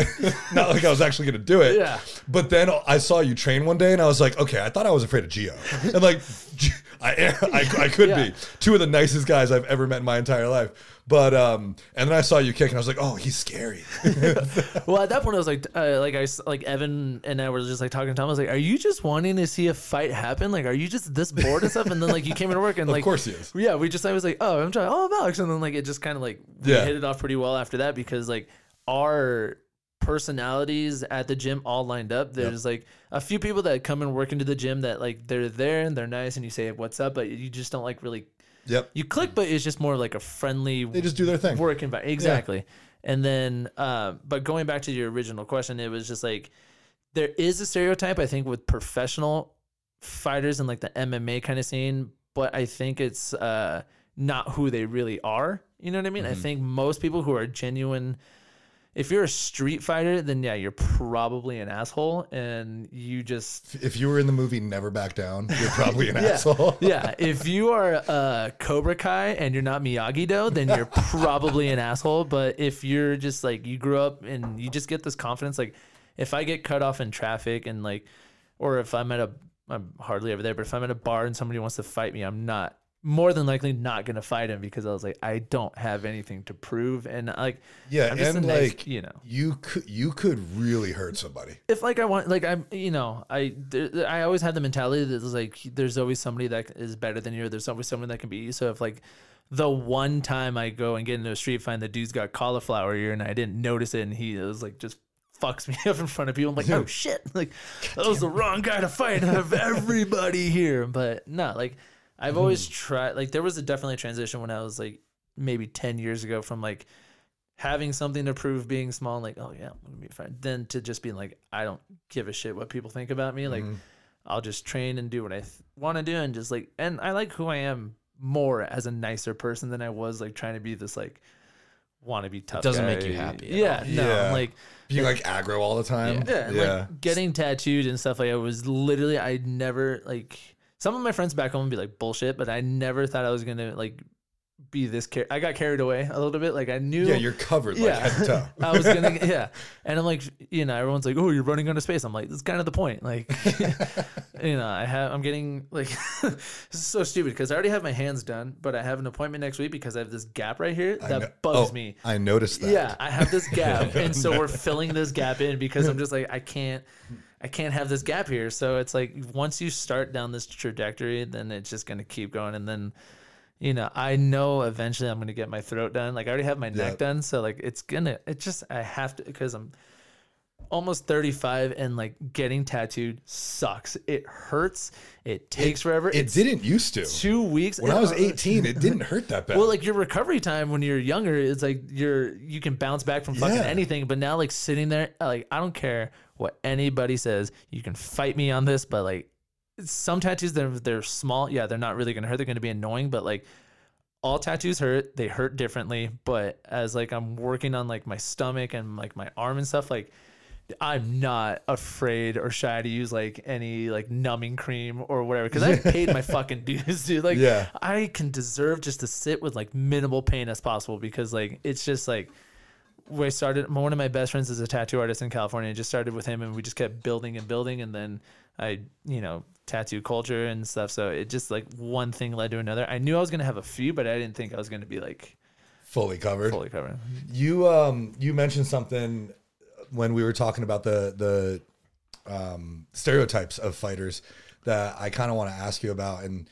[SPEAKER 1] not like I was actually going to do it.
[SPEAKER 2] Yeah.
[SPEAKER 1] But then I saw you train one day and I was like, okay, I thought I was afraid of Geo. And like, I, I, I could
[SPEAKER 2] Yeah.
[SPEAKER 1] be two of the nicest guys I've ever met in my entire life. But, um, and then I saw you kick and I was like, oh, he's scary.
[SPEAKER 2] Well, at that point, I was like, uh, like I like Evan and I were just like talking to Tom. I was like, "Are you just wanting to see a fight happen? Like, are you just this bored and stuff?" And then like you came into work and like, Of
[SPEAKER 1] course he is.
[SPEAKER 2] Yeah, we just I was like, "Oh, I'm trying. Oh, I'm Alex," and then like it just kind of like we
[SPEAKER 1] Yeah.
[SPEAKER 2] hit it off pretty well after that because like our personalities at the gym all lined up. There's like a few people that come and work into the gym that like they're there and they're nice and you say what's up, but you just don't like really
[SPEAKER 1] Yep.
[SPEAKER 2] you click, but it's just more like a friendly
[SPEAKER 1] They just do their thing.
[SPEAKER 2] work environment. Exactly. And then, uh, but going back to your original question, it was just like there is a stereotype, I think, with professional fighters and like the MMA kind of scene, but I think it's uh, not who they really are. You know what I mean? I think most people who are genuine. If you're a street fighter, then yeah, you're probably an asshole, and you just
[SPEAKER 1] If you were in the movie Never Back Down, you're probably an asshole.
[SPEAKER 2] yeah, if you are uh, Cobra Kai and you're not Miyagi Do, then you're probably an asshole. But if you're just like you grew up and you just get this confidence, like if I get cut off in traffic and like, or if I'm at a, I'm hardly ever there, but if I'm at a bar and somebody wants to fight me, I'm not more than likely not gonna fight him because I was like I don't have anything to prove. And like
[SPEAKER 1] Yeah, and
[SPEAKER 2] nice-
[SPEAKER 1] like
[SPEAKER 2] you know.
[SPEAKER 1] you could you could really hurt somebody.
[SPEAKER 2] if like I want like I'm you know I there, I always had the mentality that like there's always somebody that is better than you or there's always someone that can beat you. So if like the one time I go and get into a street fight the dude's got cauliflower ear and I didn't notice it and he was like just fucks me up in front of people I'm like oh shit. Like that was the wrong guy to fight. Out of everybody here. But no like I've always tried like there was a definitely a transition when I was like maybe 10 years ago from like having something to prove being small and like oh yeah i'm gonna be fine then to just being like i don't give a shit what people think about me like mm-hmm. i'll just train and do what i th- want to do and just like and i like who i am more as a nicer person than i was like trying to be this like want to be tough
[SPEAKER 3] doesn't
[SPEAKER 2] guy.
[SPEAKER 3] make you happy
[SPEAKER 2] yeah
[SPEAKER 3] all.
[SPEAKER 2] no
[SPEAKER 1] Yeah.
[SPEAKER 2] I'm like
[SPEAKER 1] Being like aggro all the time.
[SPEAKER 2] yeah, and, like getting tattooed and stuff like I was literally I never like some of my friends back home would be like bullshit, but I never thought I was gonna like be this car- I got carried away a little bit. Like I knew
[SPEAKER 1] yeah, you're covered like
[SPEAKER 2] yeah.
[SPEAKER 1] head to toe.
[SPEAKER 2] I was gonna yeah. And I'm like, you know, everyone's like, Oh, you're running out of space. I'm like, that's kind of the point. Like you know, I have I'm getting like this is so stupid because I already have my hands done, but I have an appointment next week because I have this gap right here that
[SPEAKER 1] kno-
[SPEAKER 2] bugs
[SPEAKER 1] oh,
[SPEAKER 2] me.
[SPEAKER 1] I noticed that.
[SPEAKER 2] Yeah, I have this gap, and so we're filling this gap in because I'm just like I can't, I can't have this gap here. So it's like once you start down this trajectory, then it's just gonna keep going, and then, you know, I know eventually I'm gonna get my throat done. Like I already have my
[SPEAKER 1] Yeah.
[SPEAKER 2] neck done, so like it's gonna, it just I have to because I'm almost 35 and like getting tattooed sucks. It hurts. It takes forever.
[SPEAKER 1] It
[SPEAKER 2] it's
[SPEAKER 1] didn't used to.
[SPEAKER 2] two weeks.
[SPEAKER 1] When I was
[SPEAKER 2] Uh,
[SPEAKER 1] 18, it didn't hurt that bad.
[SPEAKER 2] well, like your recovery time when you're younger, it's like you're you can bounce back from fucking
[SPEAKER 1] Yeah.
[SPEAKER 2] anything. But now, like sitting there, like I don't care what anybody says. You can fight me on this, but like some tattoos, they're they're small. Yeah, they're not really gonna hurt. They're gonna be annoying, but like all tattoos hurt. They hurt differently. But as like I'm working on like my stomach and like my arm and stuff, like I'm not afraid or shy to use like any like numbing cream or whatever because I paid my fucking dues, dude. Like,
[SPEAKER 1] Yeah.
[SPEAKER 2] I can deserve just to sit with like minimal pain as possible because like it's just like where I started. One of my best friends is a tattoo artist in California. I just started with him, and we just kept building and building, and then I, you know, tattoo culture and stuff. So it just like one thing led to another. I knew I was gonna have a few, but I didn't think I was gonna be like
[SPEAKER 1] Fully covered.
[SPEAKER 2] fully covered.
[SPEAKER 1] You um you mentioned something when we were talking about the the um, stereotypes of fighters that I kind of want to ask you about, and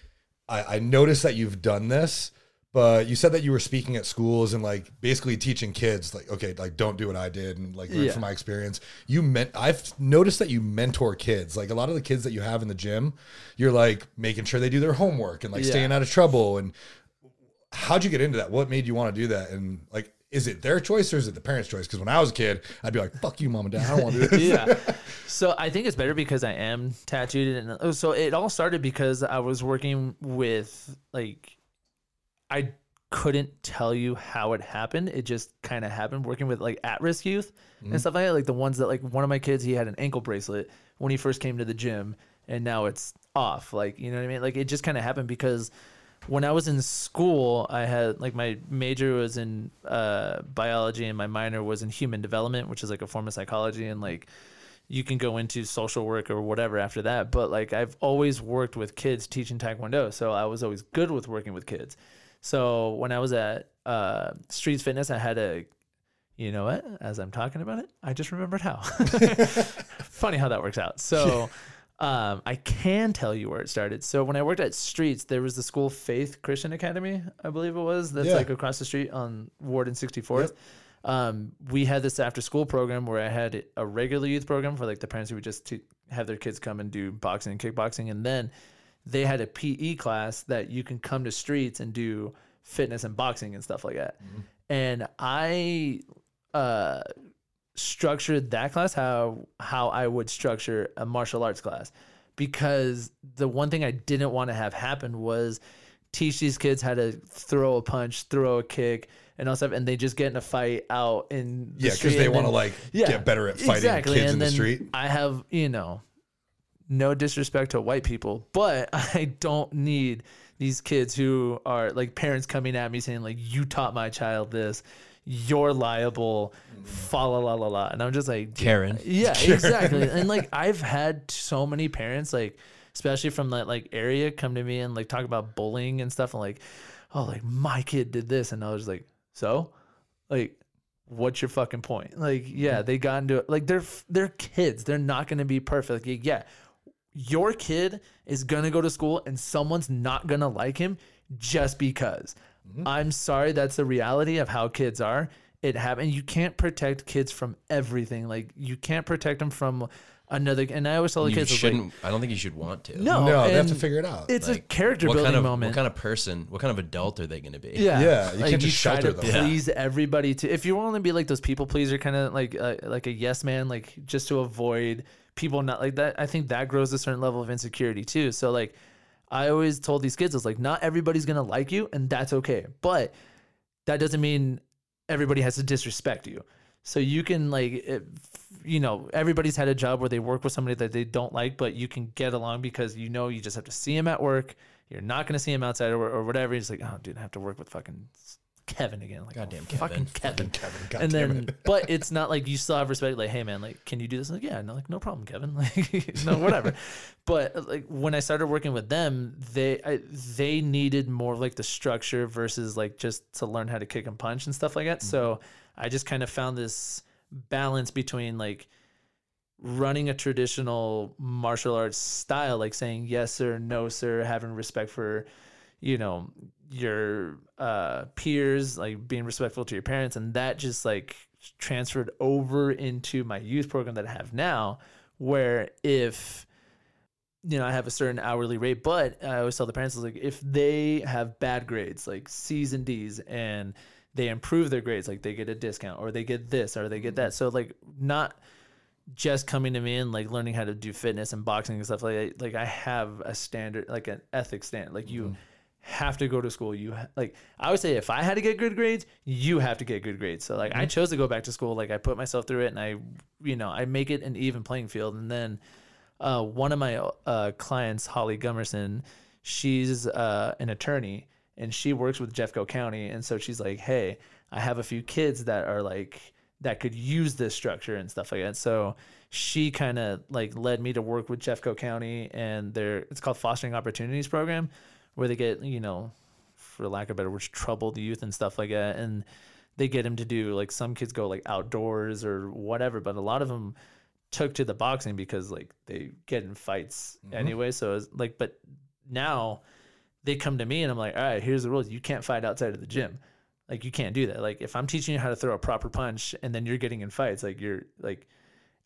[SPEAKER 1] I, I noticed that you've done this, but you said that you were speaking at schools and like basically teaching kids like okay like don't do what I did and like learn
[SPEAKER 2] Yeah.
[SPEAKER 1] from my experience. You meant I've noticed that you mentor kids like a lot of the kids that you have in the gym, you're like making sure they do their homework and like
[SPEAKER 2] Yeah.
[SPEAKER 1] staying out of trouble and how'd you get into that? What made you want to do that? And like, is it their choice or is it the parents' choice? Because when I was a kid, I'd be like, "Fuck you, mom and dad. I don't want to do this."
[SPEAKER 2] yeah. So I think it's better because I am tattooed, and oh, so it all started because I was working with like, I couldn't tell you how it happened. It just kind of happened. Working with like at-risk youth and mm-hmm. stuff like that, like the ones that like one of my kids, he had an ankle bracelet when he first came to the gym, and now it's off. Like you know what I mean? Like it just kind of happened because when I was in school, I had like my major was in uh, biology and my minor was in human development, which is like a form of psychology. And like you can go into social work or whatever after that. But like I've always worked with kids teaching Taekwondo. So I was always good with working with kids. So when I was at uh, Streets Fitness, I had a, you know what? As I'm talking about it, I just remembered how. Funny how that works out. So. Um, I can tell you where it started. So when I worked at Streets, there was the school Faith Christian Academy, I believe it was. That's
[SPEAKER 1] Yeah.
[SPEAKER 2] like across the street on Ward and 64th. Um, we had this after school program where I had a regular youth program for like the parents who would just t- have their kids come and do boxing and kickboxing, and then they had a PE class that you can come to Streets and do fitness and boxing and stuff like that. And I uh structured that class how how I would structure a martial arts class because the one thing I didn't want to have happen was teach these kids how to throw a punch, throw a kick, and all stuff, and they just get in a fight out in the
[SPEAKER 1] Yeah, because they want to like
[SPEAKER 2] yeah,
[SPEAKER 1] get better at fighting
[SPEAKER 2] exactly.
[SPEAKER 1] kids
[SPEAKER 2] and
[SPEAKER 1] in the street.
[SPEAKER 2] I have you know no disrespect to white people, but I don't need these kids who are like parents coming at me saying like you taught my child this, you're liable, fa la la la la, and I'm just like
[SPEAKER 3] Karen.
[SPEAKER 2] yeah, exactly. and like I've had so many parents like especially from that like area come to me and like talk about bullying and stuff and like oh like my kid did this and I was like so like what's your fucking point? Like yeah, they got into it like they're they're kids. They're not going to be perfect. Like, yeah, your kid is going to go to school and someone's not going to like him just because. I'm sorry, that's the reality of how kids are. It happens. You can't protect kids from everything. Like you can't protect them from another. And I always tell the
[SPEAKER 3] You
[SPEAKER 2] kids, I was like,
[SPEAKER 3] shouldn't. I don't think you should want to.
[SPEAKER 2] no,
[SPEAKER 1] no, they have to figure it out.
[SPEAKER 2] It's a character
[SPEAKER 3] what
[SPEAKER 2] building
[SPEAKER 3] kind of
[SPEAKER 2] moment.
[SPEAKER 3] what kind of person, what kind of adult are they going to be?
[SPEAKER 2] Yeah,
[SPEAKER 1] Yeah, you
[SPEAKER 2] like,
[SPEAKER 1] can't just
[SPEAKER 2] try
[SPEAKER 1] shelter
[SPEAKER 2] to
[SPEAKER 1] them.
[SPEAKER 3] Yeah.
[SPEAKER 2] please everybody. To if you want to be like those people pleaser, kind of like uh, like a yes man, like just to avoid people not like that. I think that grows a certain level of insecurity too. So like, I always told these kids, I was like, not everybody's gonna like you, and that's okay. But that doesn't mean everybody has to disrespect you. So you can like, if, you know, everybody's had a job where they work with somebody that they don't like, but you can get along because you know you just have to see him at work. You're not to see him outside or, or whatever. He's like, oh, dude, I have to work with fucking Kevin again. Like,
[SPEAKER 3] Goddamn
[SPEAKER 2] oh, fucking
[SPEAKER 3] Kevin.
[SPEAKER 2] Kevin.
[SPEAKER 1] Kevin, God
[SPEAKER 2] and then,
[SPEAKER 1] it.
[SPEAKER 2] but it's not like you still have respect. Like, hey, man, like, can you do this? Like, yeah, no, like, no problem, Kevin. Like, no, whatever. but like when I started working with them, they I, they needed more like the structure versus like just to learn how to kick and punch and stuff like that. So mm-hmm. I just kind of found this balance between like running a traditional martial arts style, like saying yes sir, no sir, having respect for, you know, your uh, peers, like being respectful to your parents, and that just like transferred over into my youth program that I have now, where if you know, I have a certain hourly rate, but I always tell the parents like if they have bad grades, like C's and D's, and they improve their grades, like they get a discount or they get this or they get that. So like not just coming to me and like learning how to do fitness and boxing and stuff like that. Like I have a standard, like an ethics standard. Like you have to go to school. You ha- like I would say if I had to get good grades, you have to get good grades. So like I chose to go back to school. Like I put myself through it, and I you know I make it an even playing field. And then uh, one of my uh, clients, Holly Gummerson, she's uh, an attorney and she works with Jeffco County. And so she's like, hey, I have a few kids that are like, that could use this structure and stuff like that. So she kind of like led me to work with Jeffco County and their, it's called Fostering Opportunities Program, where they get, you know, for lack of better words, troubled youth and stuff like that. And they get them to do like some kids go like outdoors or whatever, but a lot of them took to the boxing because like they get in fights mm-hmm. anyway. So it's like, but now they come to me and I'm like, all right, here's the rules. You can't fight outside of the gym. Like you can't do that. Like if I'm teaching you how to throw a proper punch and then you're getting in fights, like you're like,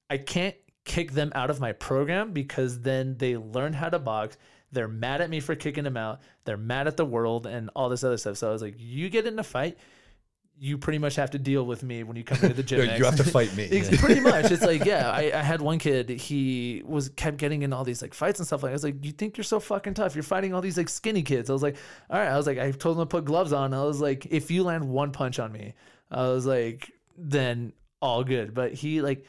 [SPEAKER 2] I can't kick them out of my program because then they learn how to box. They're mad at me for kicking them out. They're mad at the world and all this other stuff. So I was like, you get in a fight, you pretty much have to deal with me when you come into the gym.
[SPEAKER 1] you have to fight me.
[SPEAKER 2] It's pretty much. It's like, yeah, I, I had one kid, he was kept getting in all these like fights and stuff like I was like, You think you're so fucking tough? You're fighting all these like skinny kids. I was like, all right. I was like, I told him to put gloves on. I was like, if you land one punch on me, I was like, then all good. But he like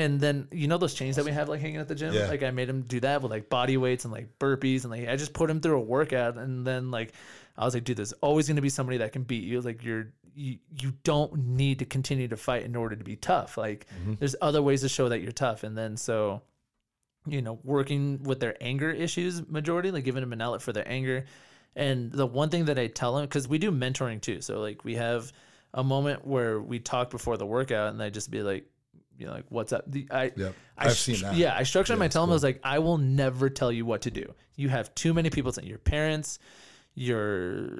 [SPEAKER 2] and then you know those chains that we have like hanging at the gym?
[SPEAKER 1] Yeah.
[SPEAKER 2] Like I made him do that with like body weights and like burpees and like I just put him through a workout and then like I was like, dude, there's always gonna be somebody that can beat you. Like you're you you don't need to continue to fight in order to be tough. Like mm-hmm. there's other ways to show that you're tough. And then so you know, working with their anger issues majority, like giving them an outlet for their anger. And the one thing that I tell them, because we do mentoring too. So like we have a moment where we talk before the workout and I just be like, you know, like what's up? The, I,
[SPEAKER 1] Yep.
[SPEAKER 2] I
[SPEAKER 1] I've seen that.
[SPEAKER 2] Yeah, I structure them.
[SPEAKER 1] Yeah,
[SPEAKER 2] I
[SPEAKER 1] it's
[SPEAKER 2] tell them I
[SPEAKER 1] cool.
[SPEAKER 2] was like, I will never tell you what to do. You have too many people saying your parents, your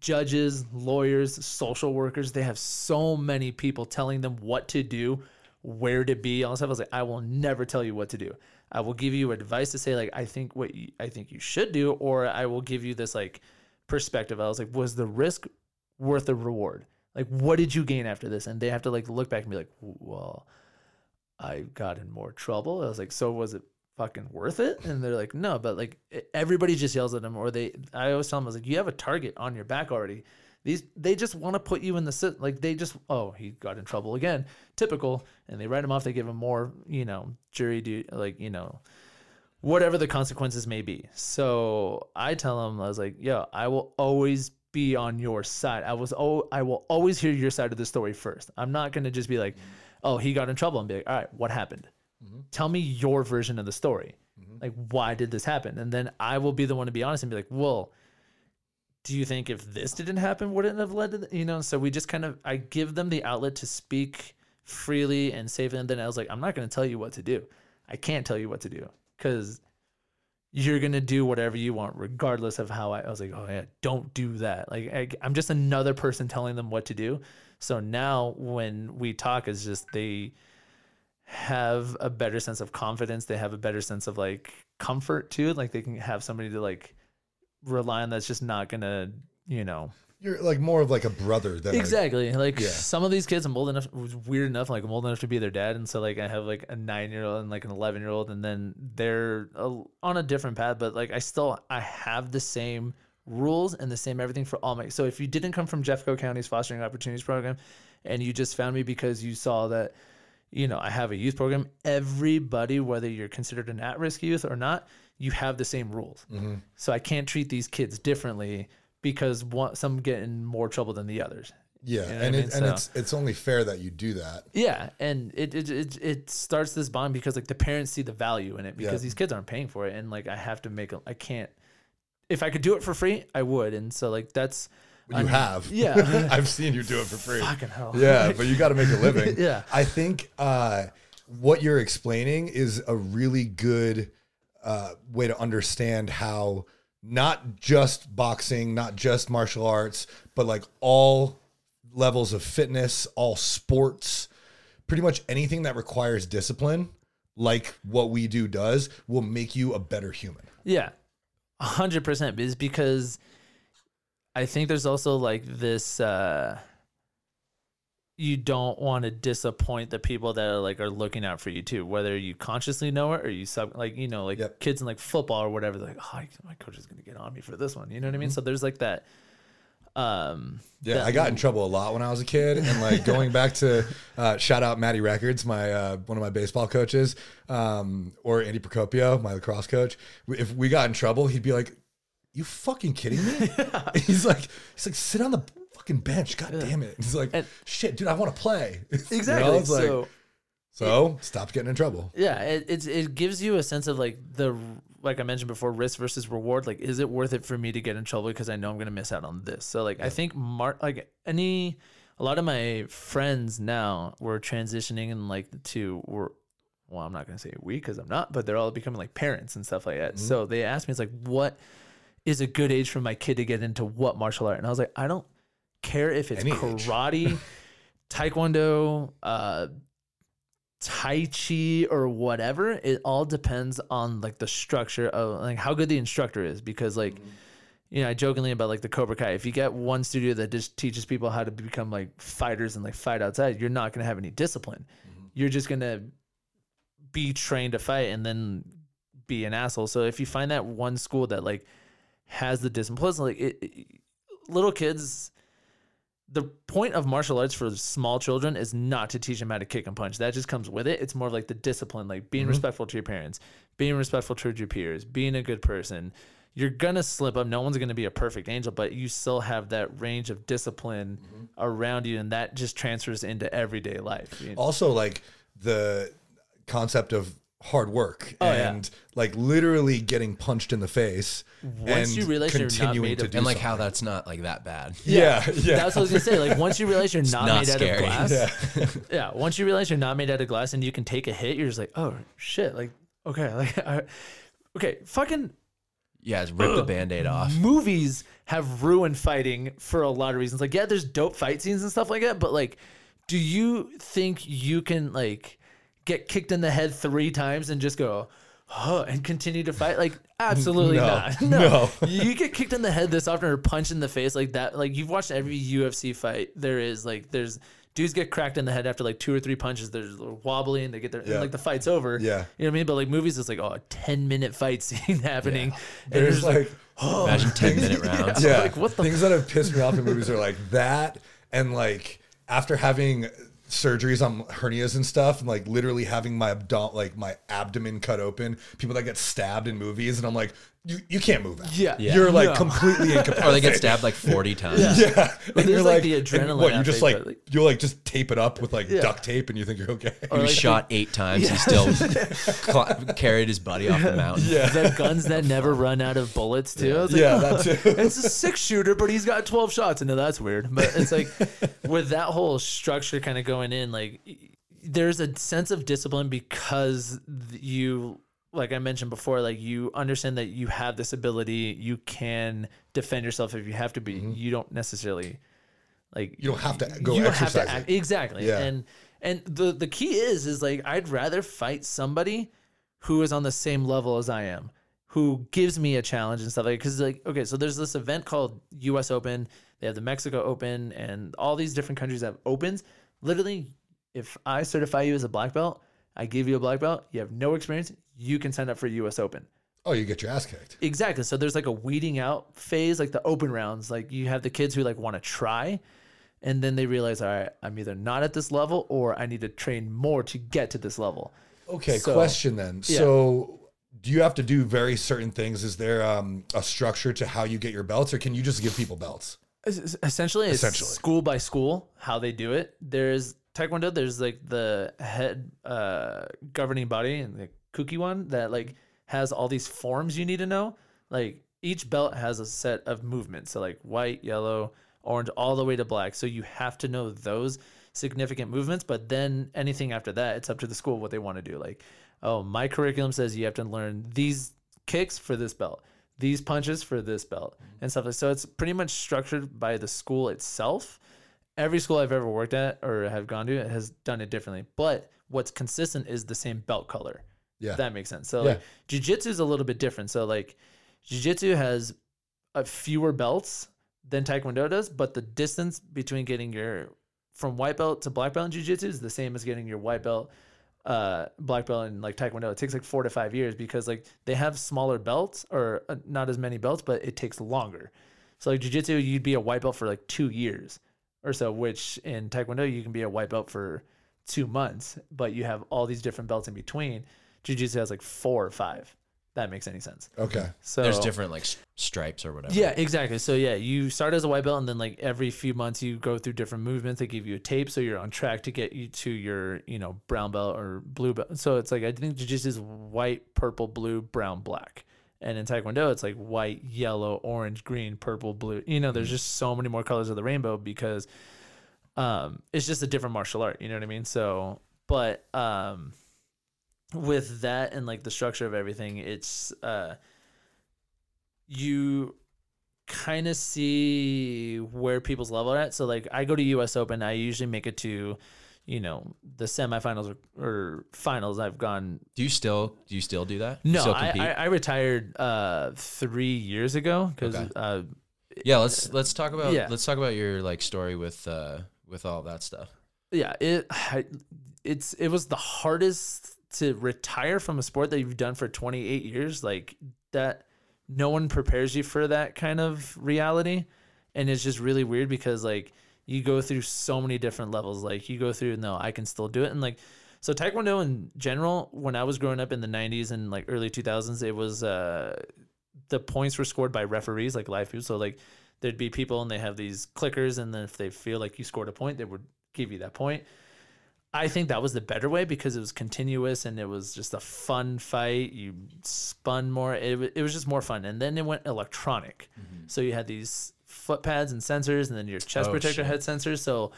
[SPEAKER 2] judges, lawyers, social workers. They have so many people telling them what to do, where to be, all this stuff. I was like, I will never tell you what to do. I will give you advice to say like, I think what you, I think you should do, or I will give you this like perspective. I was like, was the risk worth the reward? Like, what did you gain after this? And they have to like look back and be like, well, I got in more trouble. I was like, so was it fucking worth it? And they're like, no, but like everybody just yells at them, or they. I always tell them, I was like, you have a target on your back already. These they just want to put you in the sit. Like they just, oh, he got in trouble again, typical, and they write him off. They give him more, you know, jury do like you know, whatever the consequences may be. So I tell him, I was like, yo, I will always be on your side. I was oh, I will always hear your side of the story first. I'm not gonna just be like, oh, he got in trouble and be like, all right, what happened? Mm-hmm. Tell me your version of the story. Mm-hmm. Like, why did this happen? And then I will be the one to be honest and be like, well, do you think if this didn't happen, would it have led to, the, you know? So we just kind of, I give them the outlet to speak freely and safely. And then I was like, I'm not going to tell you what to do. I can't tell you what to do because you're going to do whatever you want, regardless of how I, I was like, oh yeah, don't do that. Like I, I'm just another person telling them what to do. So now when we talk, it's just they have a better sense of confidence. They have a better sense of like comfort too. Like they can have somebody to like rely on that's just not gonna, you know.
[SPEAKER 1] You're like more of like a brother than a-
[SPEAKER 2] Exactly. Like
[SPEAKER 1] Yeah.
[SPEAKER 2] some of these kids, I'm old enough, weird enough, like I'm old enough to be their dad. And so, like, I have like a nine year old and like an 11 year old, and then they're on a different path, but like I still, I have the same rules and the same everything for all my. So if you didn't come from Jeffco County's Fostering Opportunities Program and you just found me because you saw that, you know, I have a youth program, everybody, whether you're considered an at risk youth or not, you have the same rules. Mm-hmm. So I can't treat these kids differently because one, some get in more trouble than the others.
[SPEAKER 1] yeah,
[SPEAKER 2] know what
[SPEAKER 1] and it, and
[SPEAKER 2] So-
[SPEAKER 1] it's it's only fair that you do that.
[SPEAKER 2] Yeah, and it it, it it starts this bond because like the parents see the value in it because
[SPEAKER 1] Yeah.
[SPEAKER 2] these kids aren't paying for it, and like I have to make I can't. If I could do it for free, I would, and so like that's
[SPEAKER 1] You have,
[SPEAKER 2] yeah.
[SPEAKER 1] I've seen you do it for free.
[SPEAKER 2] fucking hell.
[SPEAKER 1] Yeah, but you got to make a living.
[SPEAKER 2] Yeah.
[SPEAKER 1] I think uh, what you're explaining is a really good uh, way to understand how not just boxing, not just martial arts, but like all levels of fitness, all sports, pretty much anything that requires discipline, like what we do does, will make you a better human.
[SPEAKER 2] Yeah, hundred percent. Is because I think there's also like this. uh you don't want to disappoint the people that are like are looking out for you too, whether you consciously know it or you sub like you know like
[SPEAKER 1] Yep.
[SPEAKER 2] kids in like football or whatever. They're like, oh, my coach is gonna get on me for this one. You know what I mean? So there's like that. Um,
[SPEAKER 1] Yeah,
[SPEAKER 2] that-
[SPEAKER 1] I got in trouble a lot when I was a kid, and like going back to uh, shout out Matty Records, my uh, one of my baseball coaches, um, or Andy Procopio, my lacrosse coach. If we got in trouble, he'd be like, "You fucking kidding me?" He's like, "He's like, sit on the fucking bench. God damn it!" He's like,
[SPEAKER 2] And-
[SPEAKER 1] "Shit, dude, I want to play." You know,
[SPEAKER 2] exactly.
[SPEAKER 1] it's like-
[SPEAKER 2] so
[SPEAKER 1] so stop getting in trouble.
[SPEAKER 2] yeah, it, it's it gives you a sense of like the like I mentioned before, risk versus reward. Like, is it worth it for me to get in trouble because I know I'm gonna miss out on this? So like, I think Mar like any a lot of my friends now were transitioning and like to were well, I'm not gonna say we because I'm not, but they're all becoming like parents and stuff like that.
[SPEAKER 1] Mm-hmm.
[SPEAKER 2] So they asked me, it's like, what is a good age for my kid to get into what martial art? And I was like, I don't care if it's
[SPEAKER 1] Any
[SPEAKER 2] karate, taekwondo, uh, tai chi or whatever it all depends on like the structure of like how good the instructor is. Because like mm-hmm. you know i jokingly about like the cobra kai if you get one studio that just teaches people how to become like fighters and like fight outside you're not going to have any discipline. Mm-hmm. You're just going to be trained to fight and then be an asshole. So if you find that one school that like has the discipline like it, it- little kids the point of martial arts for small children is not to teach them how to kick and punch. That just comes with it. It's more of like the discipline, like being mm-hmm. respectful to your parents, being respectful to your peers, being a good person. You're gonna slip up. No one's gonna be a perfect angel, but you still have that range of discipline mm-hmm. around you, and that just transfers into everyday life. you know?
[SPEAKER 1] Also, like the concept of hard work
[SPEAKER 2] Oh, yeah.
[SPEAKER 1] and like literally getting punched in the face
[SPEAKER 2] Once
[SPEAKER 1] and
[SPEAKER 2] you realize you're not
[SPEAKER 1] continuing
[SPEAKER 2] made
[SPEAKER 1] to
[SPEAKER 2] of-
[SPEAKER 1] do
[SPEAKER 3] and like
[SPEAKER 1] something.
[SPEAKER 3] how that's not like that bad.
[SPEAKER 1] yeah, yeah.
[SPEAKER 2] That's what I was gonna say. Like once you realize you're not,
[SPEAKER 3] not
[SPEAKER 2] made
[SPEAKER 3] scary.
[SPEAKER 2] out of glass,
[SPEAKER 1] Yeah.
[SPEAKER 2] yeah. Once you realize you're not made out of glass and you can take a hit, you're just like, oh shit, like okay, like I, okay, fucking
[SPEAKER 3] Yeah, just rip the band-aid off.
[SPEAKER 2] movies have ruined fighting for a lot of reasons. Like, yeah, there's dope fight scenes and stuff like that, but like, do you think you can like get kicked in the head three times and just go, huh, and continue to fight? Like, absolutely
[SPEAKER 1] No.
[SPEAKER 2] not.
[SPEAKER 1] No.
[SPEAKER 2] you get kicked in the head this often or punched in the face like that. Like, you've watched every UFC fight. There is like, there's dudes get cracked in the head after like two or three punches. They're wobbly and they get their, and,
[SPEAKER 1] Yeah.
[SPEAKER 2] like the fight's over.
[SPEAKER 1] Yeah.
[SPEAKER 2] You know what I mean? But like movies, it's like, oh, a 10 minute fight scene happening. And you're
[SPEAKER 1] There's
[SPEAKER 2] just
[SPEAKER 1] like, oh.
[SPEAKER 3] Imagine 10 minute rounds.
[SPEAKER 1] yeah,
[SPEAKER 2] like, what the
[SPEAKER 1] things that have pissed me off in movies are like that, and like after having surgeries on hernias and stuff, and like literally having my abdom- like my abdomen cut open. People that get stabbed in movies, and I'm like, you you can't move that.
[SPEAKER 2] Yeah. Yeah.
[SPEAKER 1] you're like
[SPEAKER 2] No.
[SPEAKER 1] completely incapacitated.
[SPEAKER 3] Or they get stabbed like 40 times.
[SPEAKER 1] Yeah, and
[SPEAKER 2] there's,
[SPEAKER 1] you're
[SPEAKER 2] like, the adrenaline
[SPEAKER 1] What you just like,
[SPEAKER 2] like-
[SPEAKER 1] you'll like just tape it up with like
[SPEAKER 2] Yeah.
[SPEAKER 1] duct tape, and you think you're okay.
[SPEAKER 3] He was
[SPEAKER 2] like
[SPEAKER 3] shot eight times. He still cl- carried his buddy off the mountain.
[SPEAKER 1] yeah,
[SPEAKER 2] the guns that never run out of bullets too. I was like,
[SPEAKER 1] yeah,
[SPEAKER 2] oh,
[SPEAKER 1] that too.
[SPEAKER 2] it's a six shooter, but he's got twelve shots. And no, that's weird. But it's like with that whole structure kind of going in, like there's a sense of discipline because you, like I mentioned before, like you understand that you have this ability, you can defend yourself if you have to be. Mm-hmm. You don't necessarily like
[SPEAKER 1] You don't have to go
[SPEAKER 2] you don't have to act, exactly.
[SPEAKER 1] Yeah.
[SPEAKER 2] and and the the key is is like i'd rather fight somebody who is on the same level as i am who gives me a challenge and stuff like because like okay so there's this event called us open. They have the mexico open and all these different countries have opens. Literally if i certify you as a black belt i give you a black belt you have no experience you can sign up for us open
[SPEAKER 1] Oh, you get your ass kicked.
[SPEAKER 2] Exactly. So there's like a weeding out phase, like the open rounds. Like you have the kids who like want to try, and then they realize, all right, I'm either not at this level or I need to train more to get to this level.
[SPEAKER 1] Okay,
[SPEAKER 2] So-
[SPEAKER 1] question then.
[SPEAKER 2] Yeah.
[SPEAKER 1] So, do you have to do very certain things? Is there um, a structure to how you get your belts, or can you just give people belts?
[SPEAKER 2] Es- es- Essentially, it's
[SPEAKER 1] Essentially.
[SPEAKER 2] school by school how they do it. There's Taekwondo. There's like the head uh, governing body and the Kukkiwon that like has all these forms you need to know. Like each belt has a set of movements. So like white, yellow, orange, all the way to black. So you have to know those significant movements. But then anything after that, it's up to the school what they want to do. Like, oh, my curriculum says you have to learn these kicks for this belt, these punches for this belt, mm-hmm. and stuff like. So it's pretty much structured by the school itself. Every school I've ever worked at or have gone to has done it differently. But what's consistent is the same belt color.
[SPEAKER 1] Yeah.
[SPEAKER 2] If that makes sense. So
[SPEAKER 1] Yeah.
[SPEAKER 2] like jiu-jitsu is a little bit different. So like jiu-jitsu has a fewer belts than taekwondo does, but the distance between getting your from white belt to black belt in jiu-jitsu is the same as getting your white belt uh black belt in like taekwondo it takes like four to five years because like they have smaller belts or uh, not as many belts but it takes longer so like jiu-jitsu you'd be a white belt for like two years or so which in taekwondo you can be a white belt for two months but you have all these different belts in between jiu-jitsu has like four or five that makes any sense
[SPEAKER 1] Okay.
[SPEAKER 2] so
[SPEAKER 3] There's different like s- stripes or whatever.
[SPEAKER 2] yeah, exactly. So yeah, you start as a white belt, and then like every few months you go through different movements. They give you a tape, so you're on track to get you to your you know brown belt or blue belt. So it's like I think jiu-jitsu is white, purple, blue, brown, black, and in taekwondo it's like white, yellow, orange, green, purple, blue. You know, there's just so many more colors of the rainbow because um, it's just a different martial art. You know what I mean? So, but um, with that and like the structure of everything, it's uh you kind of see where people's level are at. So like I go to US Open, I usually make it to, you know, the semifinals or, or finals. I've gone
[SPEAKER 3] Do you still do you still do that?
[SPEAKER 2] No, I. I, I retired uh three years ago because
[SPEAKER 3] Okay.
[SPEAKER 2] uh
[SPEAKER 3] yeah, let's let's talk about
[SPEAKER 2] Yeah.
[SPEAKER 3] let's talk about your like story with uh with all that stuff.
[SPEAKER 2] yeah it I, it's it was the hardest to retire from a sport that you've done for 28 years like that no one prepares you for that kind of reality. And it's just really weird because like you go through so many different levels. Like you go through no i can still do it. And like so taekwondo in general when i was growing up in the 90s and like early 2000s it was uh the points were scored by referees like live people. So like there'd be people and they have these clickers and then if they feel like you scored a point they would give you that point I think that was the better way because it was continuous and it was just a fun fight. You spun more. It, it was just more fun. And then it went electronic. So you had these foot pads and sensors, and then your chest
[SPEAKER 3] Oh,
[SPEAKER 2] protector
[SPEAKER 3] shit.
[SPEAKER 2] had sensors. So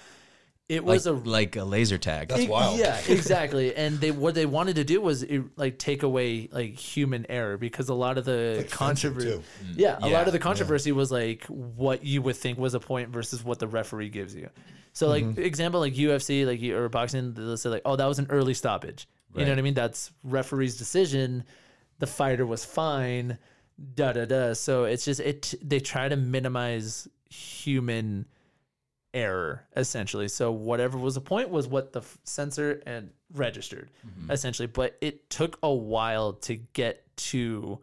[SPEAKER 2] it
[SPEAKER 3] Like
[SPEAKER 2] was a
[SPEAKER 3] like a laser tag.
[SPEAKER 1] That's
[SPEAKER 2] Ex-
[SPEAKER 1] wild.
[SPEAKER 2] Yeah, exactly. And they what they wanted to do was eh, like take away like human error because a lot of the
[SPEAKER 1] Like
[SPEAKER 2] controversy.
[SPEAKER 1] too.
[SPEAKER 2] Yeah, a lot of the controversy was like what you would think was a point versus what the referee gives you. So like
[SPEAKER 1] Mm-hmm.
[SPEAKER 2] example like UFC like you- or boxing they'll say like oh that was an early stoppage. You know what I mean? That's referee's decision. The fighter was fine. Da da da. So it's just it. They try to minimize human error essentially. So whatever was the point was what the f- sensor and registered essentially. But it took a while to get to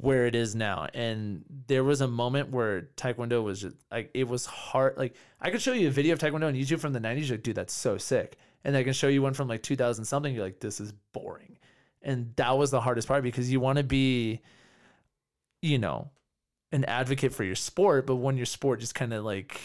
[SPEAKER 2] where it is now. And there was a moment where Taekwondo was just like it was hard. Like I could show you a video of Taekwondo on YouTube from the 90s. You're like, dude, that's so sick. And I can show you one from like 2000 something. You're like, this is boring. And that was the hardest part because you want to be, you know, an advocate for your sport, but when your sport just kind of like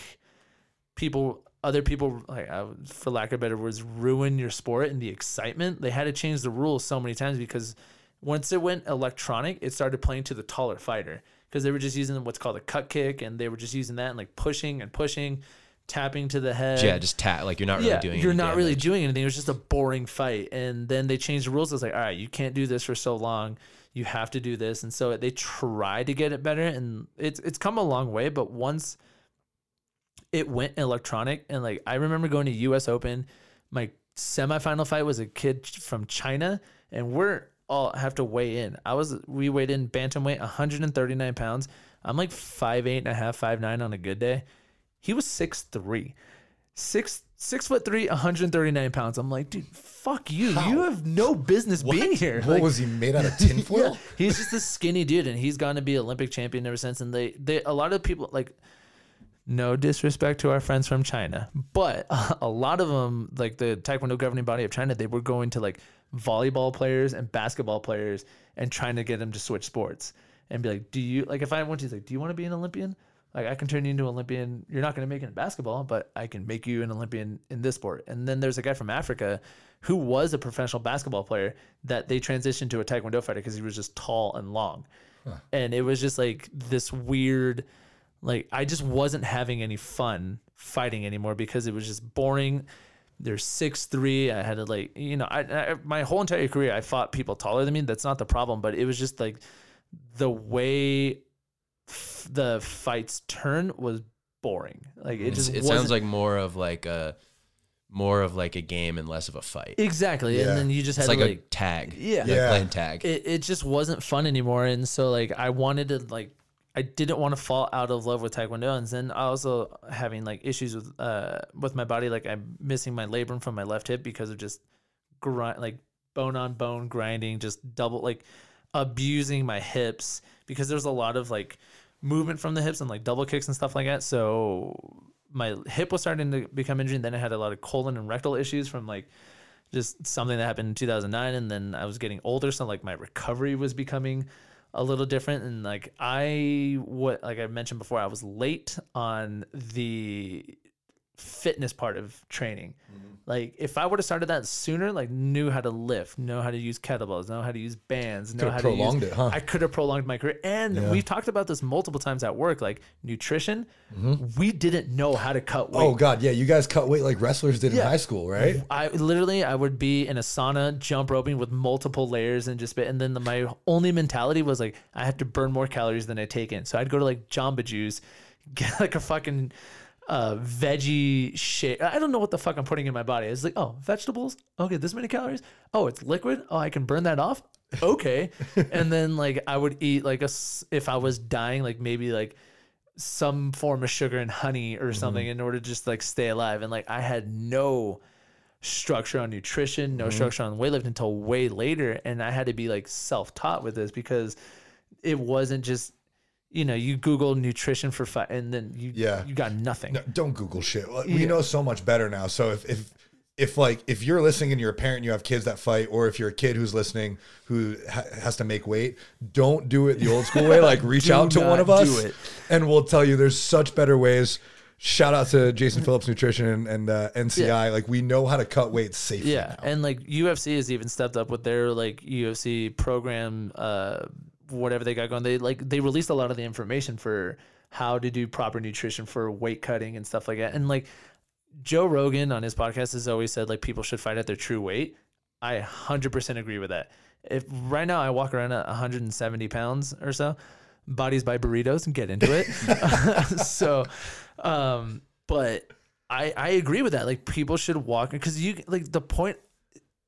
[SPEAKER 2] people, other people, like for lack of better words, ruin your sport and the excitement. They had to change the rules so many times because once it went electronic, it started playing to the taller fighter because they were just using what's called a cut kick and they were just using that and like pushing and pushing, tapping to the head.
[SPEAKER 3] yeah, just tap like you're not really
[SPEAKER 2] yeah,
[SPEAKER 3] doing
[SPEAKER 2] you're not really doing anything. It was just a boring fight. And then they changed the rules. It's like, all right, you can't do this for so long. You have to do this. And so they try to get it better. And it's it's come a long way. But once it went electronic, and like I remember going to US Open, my semifinal fight was a kid from China, and we're all have to weigh in. I was we weighed in bantamweight 139 pounds. I'm like five eight and a half, five nine on a good day. He was six three six six foot three, 139 pounds. I'm like, dude, fuck you.
[SPEAKER 1] How?
[SPEAKER 2] You have no business being here.
[SPEAKER 1] What
[SPEAKER 2] Like,
[SPEAKER 1] was he made out of tinfoil?
[SPEAKER 2] yeah, he's just a skinny dude, and he's gone to be Olympic champion ever since. And they, they, a lot of people like, no disrespect to our friends from China, but a lot of them, like the Taekwondo governing body of China, they were going to like volleyball players and basketball players and trying to get them to switch sports and be like, do you like if I went to like, do you want to be an Olympian? Like I can turn you into an Olympian. You're not going to make it in basketball, but I can make you an Olympian in this sport. And then there's a guy from Africa who was a professional basketball player that they transitioned to a Taekwondo fighter because he was just tall and long. And it was just like this weird, like I just wasn't having any fun fighting anymore because it was just boring. They're six three. I had to like you know I, I my whole entire career I fought people taller than me. That's not the problem, but it was just like the way f- the fights turn was boring. Like it
[SPEAKER 3] mm-hmm.
[SPEAKER 2] just
[SPEAKER 3] it sounds like more of like a more of like a game and less of a fight.
[SPEAKER 2] exactly.
[SPEAKER 1] Yeah.
[SPEAKER 2] And then you just
[SPEAKER 3] It's
[SPEAKER 2] had
[SPEAKER 3] like
[SPEAKER 2] to
[SPEAKER 3] a tag.
[SPEAKER 2] Yeah.
[SPEAKER 3] Like
[SPEAKER 1] Yeah.
[SPEAKER 3] playing tag.
[SPEAKER 2] it, it just wasn't fun anymore and so like i wanted to like I didn't want to fall out of love with Taekwondo, and then I also having like issues with uh with my body, like I'm missing my labrum from my left hip because of just grind like bone on bone grinding, just double like abusing my hips because there's a lot of like movement from the hips and like double kicks and stuff like that. So my hip was starting to become injured. And then I had a lot of colon and rectal issues from like just something that happened in 2009. And then I was getting older. So like my recovery was becoming a little different. And like I, what, like I mentioned before, I was late on the fitness part of training. Mm-hmm. Like if I would have started that sooner, like knew how to lift, know how to use kettlebells, know how to use bands, know
[SPEAKER 1] Could've
[SPEAKER 2] how
[SPEAKER 1] prolonged
[SPEAKER 2] to use,
[SPEAKER 1] it, huh?
[SPEAKER 2] I could have prolonged my career. And
[SPEAKER 1] Yeah.
[SPEAKER 2] we've talked about this multiple times at work, like nutrition. Mm-hmm. We didn't know how to cut weight.
[SPEAKER 1] Oh God, yeah, you guys cut weight like wrestlers did in high school, right?
[SPEAKER 2] I literally I would be in a sauna jump roping with multiple layers and just and then the, my only mentality was like I have to burn more calories than I take in. So I'd go to like Jamba Juice, get like a fucking uh, veggie shake. I don't know what the fuck I'm putting in my body. It's like, oh, vegetables. Okay, this many calories. Oh, it's liquid. Oh, I can burn that off. Okay, and then like I would eat like a if I was dying, like maybe like some form of sugar and honey or something in order to just like stay alive. And like I had no structure on nutrition, no structure on weightlifting until way later. And I had to be like self taught with this because it wasn't just, you know, you Google nutrition for fight and then you,
[SPEAKER 1] Yeah.
[SPEAKER 2] you got nothing.
[SPEAKER 1] No, don't Google shit. We
[SPEAKER 2] Yeah.
[SPEAKER 1] know so much better now. So if if if like if you're listening and you're a parent and you have kids that fight, or if you're a kid who's listening who ha- has to make weight, don't do it the old school way. Like reach out to one of us, and we'll tell you there's such better ways. Shout out to Jason Phillips Nutrition and, and uh, NCI. Like we know how to cut weight safely.
[SPEAKER 2] Yeah,
[SPEAKER 1] now.
[SPEAKER 2] and like UFC has even stepped up with their like UFC program, uh, whatever they got going. They like they released a lot of the information for how to do proper nutrition for weight cutting and stuff like that. And like Joe Rogan on his podcast has always said like people should fight at their true weight. I 100% agree with that. If right now I walk around at 170 pounds or so, bodies by burritos and get into it. so, um, but I I agree with that. Like people should walk because you like the point.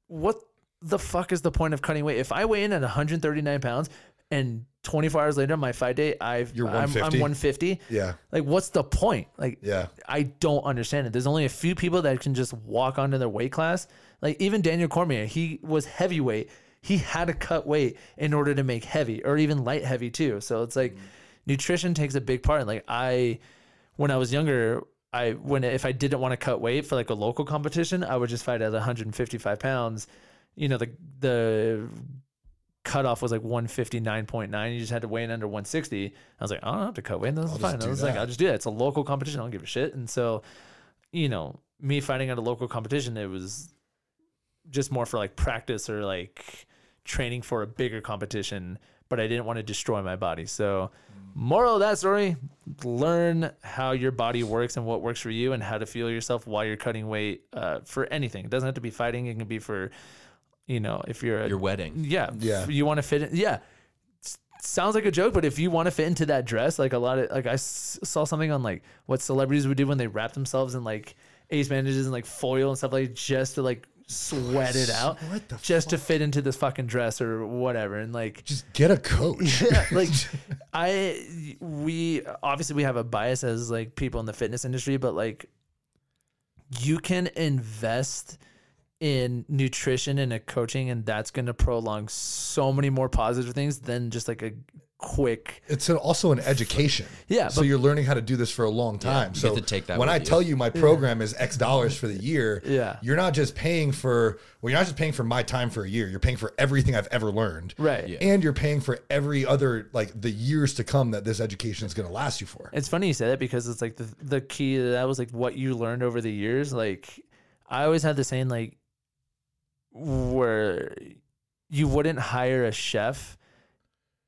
[SPEAKER 2] What the fuck is the point of cutting weight? If I weigh in at 139 pounds and 24 hours later my fight day I've
[SPEAKER 1] You're
[SPEAKER 2] I'm, I'm
[SPEAKER 1] 150?
[SPEAKER 2] 150.
[SPEAKER 1] yeah,
[SPEAKER 2] Like what's the point? Like
[SPEAKER 1] yeah.
[SPEAKER 2] I don't understand it. There's only a few people that can just walk onto their weight class. Like even Daniel Cormier, he was heavyweight. He had to cut weight in order to make heavy or even light heavy too. So it's like mm. nutrition takes a big part. Like I, when I was younger, I when if I didn't want to cut weight for like a local competition, I would just fight at 155 pounds. You know the the cutoff was like 159.9. You just had to weigh in under 160. I was like, I don't have to cut weight. That's fine. I was like. I'll just do that. It's a local competition. I don't give a shit. And so, you know, me fighting at a local competition, it was just more for like practice or like training for a bigger competition. But I didn't want to destroy my body. So, moral of that story: learn how your body works and what works for you, and how to feel yourself while you're cutting weight uh, for anything. It doesn't have to be fighting. It can be for, you know, if you're a
[SPEAKER 3] Your wedding.
[SPEAKER 2] yeah.
[SPEAKER 1] Yeah.
[SPEAKER 2] You want to fit in. Yeah. S- Sounds like a joke, but if you want to fit into that dress, like a lot of, like I s- saw something on like what celebrities would do when they wrap themselves in like ace bandages and like foil and stuff like just to like sweat it out,
[SPEAKER 1] What the
[SPEAKER 2] just to fit into this fucking dress or whatever. And like,
[SPEAKER 1] Just get a coach.
[SPEAKER 2] yeah, like I, we obviously we have a bias as like people in the fitness industry, but like you can invest in nutrition and a coaching, and that's going to prolong so many more positive things than just like a quick.
[SPEAKER 1] It's an, also an education.
[SPEAKER 2] Yeah,
[SPEAKER 1] So
[SPEAKER 2] but-
[SPEAKER 1] you're learning how to do this for a long time.
[SPEAKER 3] you
[SPEAKER 1] so
[SPEAKER 3] get to take that
[SPEAKER 1] when I
[SPEAKER 3] you.
[SPEAKER 1] tell you my program is X dollars for the year,
[SPEAKER 2] Yeah.
[SPEAKER 1] you're not just paying for well, you're not just paying for my time for a year. You're paying for everything I've ever learned.
[SPEAKER 2] Right.
[SPEAKER 3] Yeah.
[SPEAKER 1] And you're paying for every other like the years to come that this education is going to last you for.
[SPEAKER 2] It's funny you say that because it's like the the key to that was like what you learned over the years. Like I always had the saying like where you wouldn't hire a chef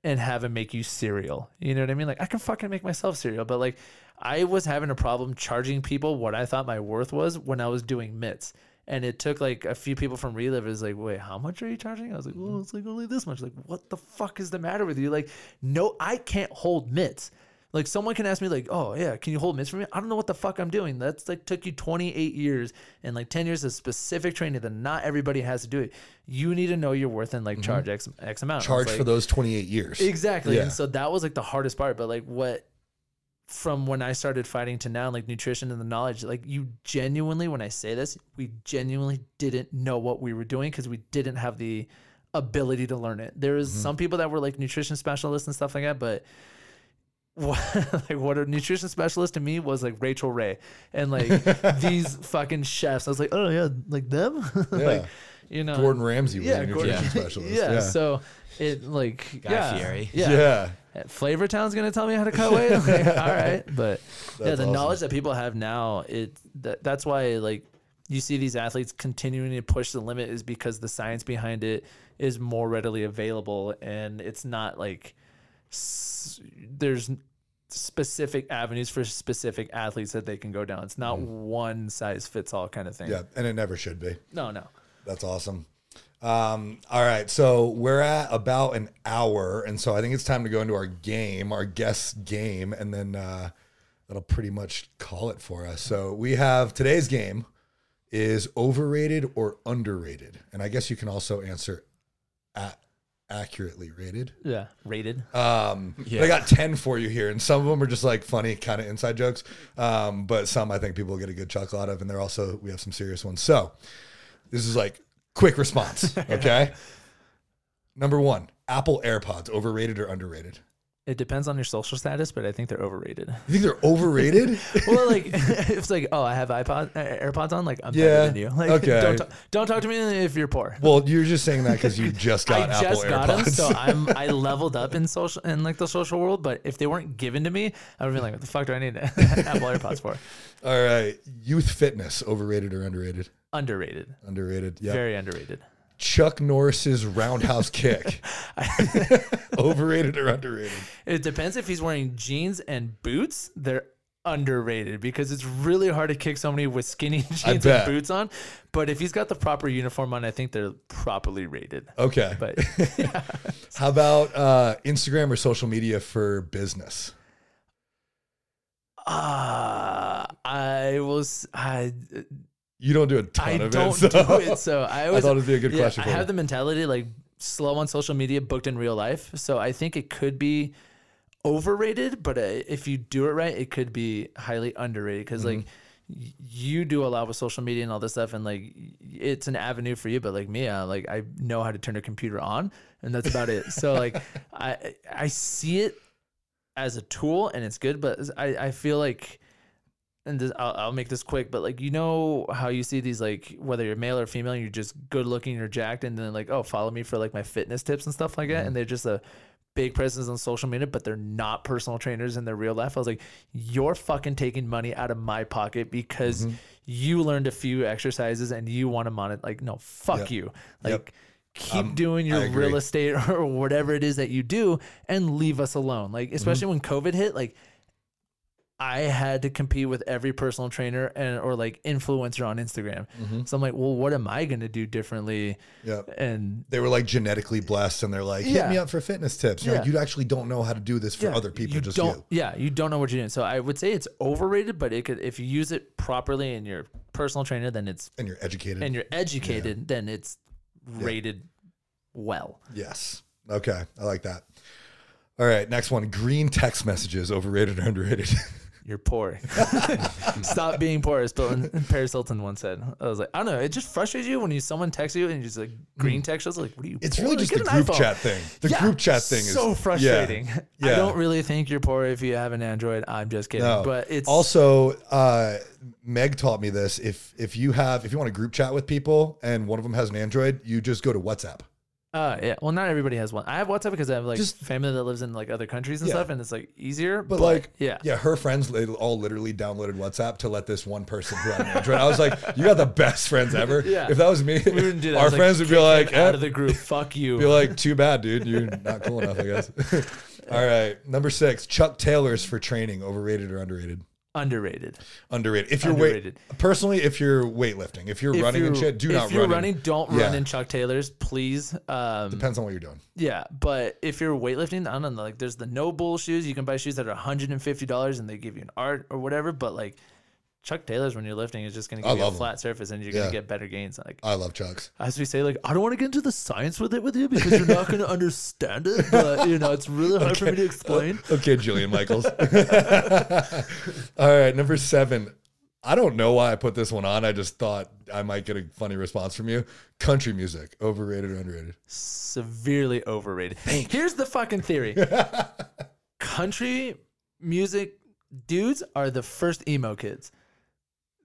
[SPEAKER 2] and have him make you cereal. You know what I mean? Like I can fucking make myself cereal, but like I was having a problem charging people what I thought my worth was when I was doing mitts. And it took like a few people from Relive is like, wait, how much are you charging? I was like, well, it's like only this much. Like, what the fuck is the matter with you? Like, no, I can't hold mitts. Like someone can ask me like, "Oh yeah, can you hold mitts for me?" I don't know what the fuck I'm doing. That's like took you 28 years and like 10 years of specific training that not everybody has to do it. You need to know your worth and like charge X X amount. And I was
[SPEAKER 1] Charge for those 28 years.
[SPEAKER 2] Exactly.
[SPEAKER 1] Yeah.
[SPEAKER 2] And so that was like the hardest part. But like what from when I started fighting to now, like nutrition and the knowledge, like you genuinely, when I say this, we genuinely didn't know what we were doing because we didn't have the ability to learn it. There is
[SPEAKER 1] Mm-hmm.
[SPEAKER 2] some people that were like nutrition specialists and stuff like that, but what, like what a nutrition specialist to me was like Rachael Ray and like these fucking chefs. I was like, oh yeah, like them,
[SPEAKER 1] Yeah.
[SPEAKER 2] like you know,
[SPEAKER 1] Gordon Ramsay was
[SPEAKER 2] yeah,
[SPEAKER 1] a
[SPEAKER 2] Gordon-
[SPEAKER 1] nutrition specialist.
[SPEAKER 2] yeah,
[SPEAKER 1] Yeah.
[SPEAKER 2] So it like
[SPEAKER 3] Guy
[SPEAKER 2] yeah,
[SPEAKER 3] Fieri.
[SPEAKER 2] yeah,
[SPEAKER 1] yeah.
[SPEAKER 2] Uh, Flavor Town's gonna tell me how to cut weight. Like, all right, but yeah, the
[SPEAKER 1] awesome.
[SPEAKER 2] knowledge that people have now, it that, that's why like you see these athletes continuing to push the limit is because the science behind it is more readily available, and it's not like s- there's specific avenues for specific athletes that they can go down. It's not one size fits all kind of thing.
[SPEAKER 1] Yeah. And it never should be.
[SPEAKER 2] No, no.
[SPEAKER 1] That's awesome. Um, all right, so we're at about an hour, and so I think it's time to go into our game, our guest game, and then uh, that'll pretty much call it for us. So we have today's game is overrated or underrated, and I guess you can also answer at accurately rated.
[SPEAKER 2] Yeah, rated.
[SPEAKER 1] Um, but
[SPEAKER 3] Yeah.
[SPEAKER 1] I got 10 for you here, and some of them are just like funny, kind of inside jokes. Um, but some I think people will get a good chuckle out of, and they're also, we have some serious ones. So this is like quick response. Okay. Number one Apple AirPods, overrated or underrated?
[SPEAKER 2] It depends on your social status, but I think they're overrated.
[SPEAKER 1] You think they're overrated?
[SPEAKER 2] well, like it's like, oh, I have iPod uh, AirPods on. Like I'm
[SPEAKER 1] Yeah,
[SPEAKER 2] better than you. Like,
[SPEAKER 1] okay.
[SPEAKER 2] Don't talk, don't talk to me if you're poor.
[SPEAKER 1] well, you're just saying that because you just got
[SPEAKER 2] I
[SPEAKER 1] Apple
[SPEAKER 2] just got
[SPEAKER 1] AirPods.
[SPEAKER 2] them, so I'm I leveled up in social in like the social world. But if they weren't given to me, I would be like, what the fuck do I need Apple AirPods for?
[SPEAKER 1] All right. Youth fitness, overrated or underrated?
[SPEAKER 2] Underrated,
[SPEAKER 1] Underrated. Yeah.
[SPEAKER 2] very underrated.
[SPEAKER 1] Chuck Norris's roundhouse kick, overrated or underrated?
[SPEAKER 2] It depends if he's wearing jeans and boots. They're underrated because it's really hard to kick somebody with skinny jeans and boots on. But if he's got the proper uniform on, I think they're properly rated.
[SPEAKER 1] Okay.
[SPEAKER 2] But
[SPEAKER 1] How about uh, Instagram or social media for business?
[SPEAKER 2] uh, I was I
[SPEAKER 1] You don't do a ton
[SPEAKER 2] I
[SPEAKER 1] of
[SPEAKER 2] don't
[SPEAKER 1] it. So
[SPEAKER 2] do it. So I
[SPEAKER 1] I
[SPEAKER 2] always
[SPEAKER 1] thought it'd be a good
[SPEAKER 2] yeah,
[SPEAKER 1] question
[SPEAKER 2] I have the mentality like slow on social media, booked in real life. So I think it could be overrated, but uh, if you do it right, it could be highly underrated because like
[SPEAKER 1] Mm-hmm.
[SPEAKER 2] y- you do a lot with social media and all this stuff, and like it's an avenue for you. But like me, uh, like I know how to turn a computer on, and that's about it. So like I I see it as a tool and it's good, but I I feel like and this, I'll, I'll make this quick, but like you know how you see these like whether you're male or female, you're just good looking, you're jacked, and then like oh follow me for like my fitness tips and stuff like that, and they're just a big presence on social media, but they're not personal trainers in their real life. I was like, you're fucking taking money out of my pocket because you learned a few exercises and you want to monitor. Like no, fuck
[SPEAKER 1] Yep.
[SPEAKER 2] you. Like.
[SPEAKER 1] Yep.
[SPEAKER 2] Keep
[SPEAKER 1] Um,
[SPEAKER 2] doing your real estate or whatever it is that you do and leave us alone. Like, especially when COVID hit, like I had to compete with every personal trainer and or like influencer on Instagram.
[SPEAKER 1] Mm-hmm.
[SPEAKER 2] So I'm like, well, what am I gonna do differently?
[SPEAKER 1] Yeah.
[SPEAKER 2] And
[SPEAKER 1] They were like genetically blessed and they're like, hit
[SPEAKER 2] Yeah.
[SPEAKER 1] me up for fitness tips. You're like,
[SPEAKER 2] Yeah.
[SPEAKER 1] you actually don't know how to do this for
[SPEAKER 2] yeah,
[SPEAKER 1] other people,
[SPEAKER 2] you
[SPEAKER 1] just
[SPEAKER 2] don't,
[SPEAKER 1] you.
[SPEAKER 2] Yeah, you don't know what you're doing. So I would say it's overrated, but it could if you use it properly and you're personal trainer, then it's
[SPEAKER 1] And you're educated.
[SPEAKER 2] and you're educated, then it's rated well.
[SPEAKER 1] yes. Okay. I like that. All right. Next one green text messages, overrated or underrated?
[SPEAKER 2] You're poor. Stop being poor, as Bill- Paris Hilton once said. I was like, I don't know. It just frustrates you when you someone texts you and you just like green text us. Like, what are you?
[SPEAKER 1] It's
[SPEAKER 2] poor?
[SPEAKER 1] really just the group
[SPEAKER 2] iPhone.
[SPEAKER 1] chat thing. The
[SPEAKER 2] Yeah,
[SPEAKER 1] group chat thing is
[SPEAKER 2] so frustrating.
[SPEAKER 1] Yeah.
[SPEAKER 2] I don't really think you're poor if you have an Android. I'm just kidding.
[SPEAKER 1] No.
[SPEAKER 2] But it's
[SPEAKER 1] also uh, Meg taught me this. If if you have if you want to group chat with people and one of them has an Android, you just go to WhatsApp.
[SPEAKER 2] Uh, yeah. Well, not everybody has one. I have WhatsApp because I have like
[SPEAKER 1] Just-
[SPEAKER 2] family that lives in like other countries and
[SPEAKER 1] Yeah.
[SPEAKER 2] stuff, and it's like easier.
[SPEAKER 1] But, like,
[SPEAKER 2] yeah,
[SPEAKER 1] yeah, her friends they all literally downloaded WhatsApp to let this one person who had an Android. I was like, you got the best friends ever.
[SPEAKER 2] Yeah.
[SPEAKER 1] If that was me,
[SPEAKER 2] we wouldn't do that.
[SPEAKER 1] Our friends would be
[SPEAKER 2] "Kick him
[SPEAKER 1] like,
[SPEAKER 2] out
[SPEAKER 1] eh,
[SPEAKER 2] of the group. Fuck you.
[SPEAKER 1] be like, too bad, dude. You're not cool enough, I guess. all right, number six, Chuck Taylor's for training, overrated or underrated?
[SPEAKER 2] Underrated.
[SPEAKER 1] Underrated. If you're
[SPEAKER 2] Underrated.
[SPEAKER 1] weight personally, if you're weightlifting, if you're
[SPEAKER 2] If
[SPEAKER 1] running and
[SPEAKER 2] you're-
[SPEAKER 1] shit, do
[SPEAKER 2] if
[SPEAKER 1] not
[SPEAKER 2] you're
[SPEAKER 1] run. in-
[SPEAKER 2] running, don't run
[SPEAKER 1] Yeah.
[SPEAKER 2] in Chuck Taylors, please. Um,
[SPEAKER 1] Depends on what you're doing.
[SPEAKER 2] yeah, but if you're weightlifting, I don't know. Like, there's the NOBULL shoes. You can buy shoes that are 150 dollars and they give you an art or whatever. But like Chuck Taylors, when you're lifting, is just going to
[SPEAKER 1] I
[SPEAKER 2] give you a
[SPEAKER 1] love 'em.
[SPEAKER 2] flat surface and you're
[SPEAKER 1] Yeah.
[SPEAKER 2] going to get better gains. Like
[SPEAKER 1] I love Chucks.
[SPEAKER 2] as we say, like I don't want to get into the science with it with you because you're not going to understand it. But you know, it's really hard for me to explain.
[SPEAKER 1] Okay, Jillian Michaels. All right, number seven. I don't know why I put this one on. I just thought I might get a funny response from you. Country music, overrated or underrated?
[SPEAKER 2] severely overrated. Here's the fucking theory. Country music dudes are the first emo kids.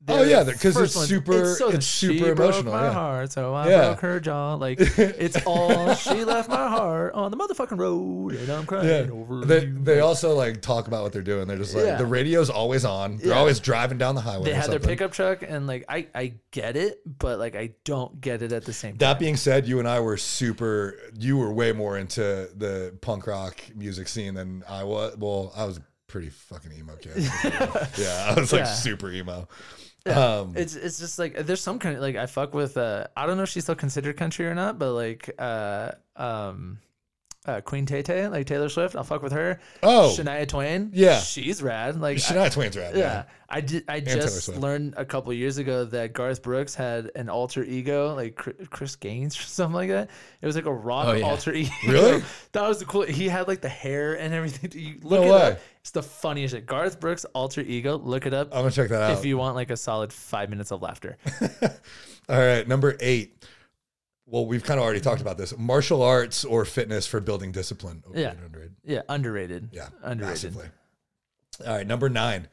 [SPEAKER 1] Oh, yeah, because it's
[SPEAKER 2] ones.
[SPEAKER 1] super-
[SPEAKER 2] so
[SPEAKER 1] it's
[SPEAKER 2] she
[SPEAKER 1] super emotional,
[SPEAKER 2] My
[SPEAKER 1] yeah.
[SPEAKER 2] heart, so I
[SPEAKER 1] Yeah.
[SPEAKER 2] broke her jaw. Like it's all she left my heart on the motherfucking road, and I'm crying
[SPEAKER 1] Yeah.
[SPEAKER 2] over
[SPEAKER 1] They,
[SPEAKER 2] you.
[SPEAKER 1] they also like talk about what they're doing. They're just like
[SPEAKER 2] Yeah.
[SPEAKER 1] the radio's always on. They're always driving down the highway.
[SPEAKER 2] they had their pickup truck, and like I, I get it, but like I don't get it at the same time.
[SPEAKER 1] That being said, you and I were super. You were way more into the punk rock music scene than I was. Well, I was pretty fucking emo kid. yeah, I was like super emo.
[SPEAKER 2] Yeah.
[SPEAKER 1] Um,
[SPEAKER 2] it's it's just like there's some kind of like I fuck with uh I don't know if she's still considered country or not, but like uh um uh Queen Tay Tay, like Taylor Swift, I'll fuck with her.
[SPEAKER 1] Oh.
[SPEAKER 2] Shania Twain,
[SPEAKER 1] Yeah.
[SPEAKER 2] she's rad. Like I-
[SPEAKER 1] Shania Twain's rad.
[SPEAKER 2] yeah.
[SPEAKER 1] Yeah.
[SPEAKER 2] I did. I
[SPEAKER 1] Taylor
[SPEAKER 2] just learned a couple years ago that Garth Brooks had an alter ego, like Chris Gaines or something like that. It was like a rock
[SPEAKER 3] Oh, yeah.
[SPEAKER 2] alter ego.
[SPEAKER 1] Really?
[SPEAKER 2] that was the cool. He had like the hair and everything. You look
[SPEAKER 1] No
[SPEAKER 2] it
[SPEAKER 1] way.
[SPEAKER 2] up. It's the funniest shit. Garth Brooks alter ego. Look it up
[SPEAKER 1] I'm gonna check that out.
[SPEAKER 2] if you want like a solid five minutes of laughter.
[SPEAKER 1] All right, number eight. Well, we've kind of already talked about this. Martial arts or fitness for building discipline.
[SPEAKER 2] Yeah.
[SPEAKER 1] Underrated?
[SPEAKER 2] Yeah, underrated.
[SPEAKER 1] Yeah,
[SPEAKER 2] underrated.
[SPEAKER 1] massively. All right, number nine.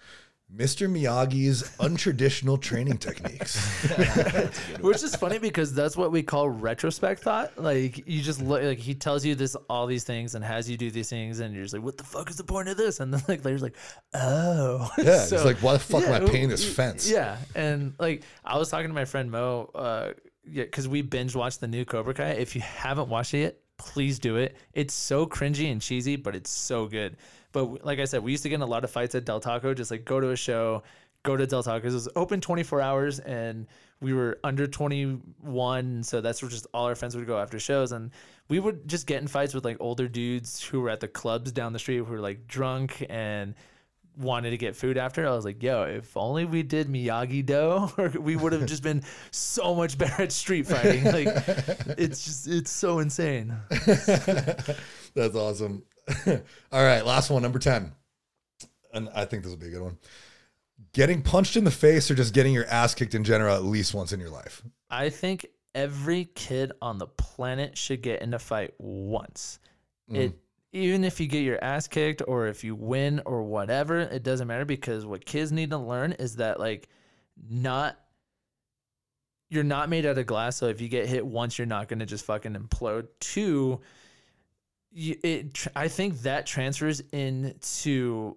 [SPEAKER 1] Mr. Miyagi's untraditional training techniques.
[SPEAKER 2] Which is funny because that's what we call retrospect thought. Like you just look like he tells you this all these things and has you do these things and you're just like, what the fuck is the point of this? And then like later's like, oh.
[SPEAKER 1] Yeah,
[SPEAKER 2] So,
[SPEAKER 1] it's like, why the fuck am I
[SPEAKER 2] yeah,
[SPEAKER 1] paying this fence?
[SPEAKER 2] Yeah. And like I was talking to my friend Mo, uh yeah, because we binge watched the new Cobra Kai. If you haven't watched it yet, please do it. It's so cringy and cheesy, but it's so good. But like I said, we used to get in a lot of fights at Del Taco, just like go to a show, go to Del Taco. It was open 24 hours and we were under 21. So that's where just all our friends would go after shows. And we would just get in fights with like older dudes who were at the clubs down the street who were like drunk and wanted to get food after. I was like, yo, if only we did Miyagi Do, we would have just been so much better at street fighting. Like, it's just, it's so insane.
[SPEAKER 1] That's awesome. All right, last one, number 10. And I think this will be a good one. Getting punched in the face or just getting your ass kicked in general at least once in your life.
[SPEAKER 2] I think every kid on the planet should get in a fight once. It mm. Even if you get your ass kicked or if you win or whatever, it doesn't matter because what kids need to learn is that like not you're not made out of glass, so if you get hit once, you're not going to just fucking implode. Two, you, it I think that transfers into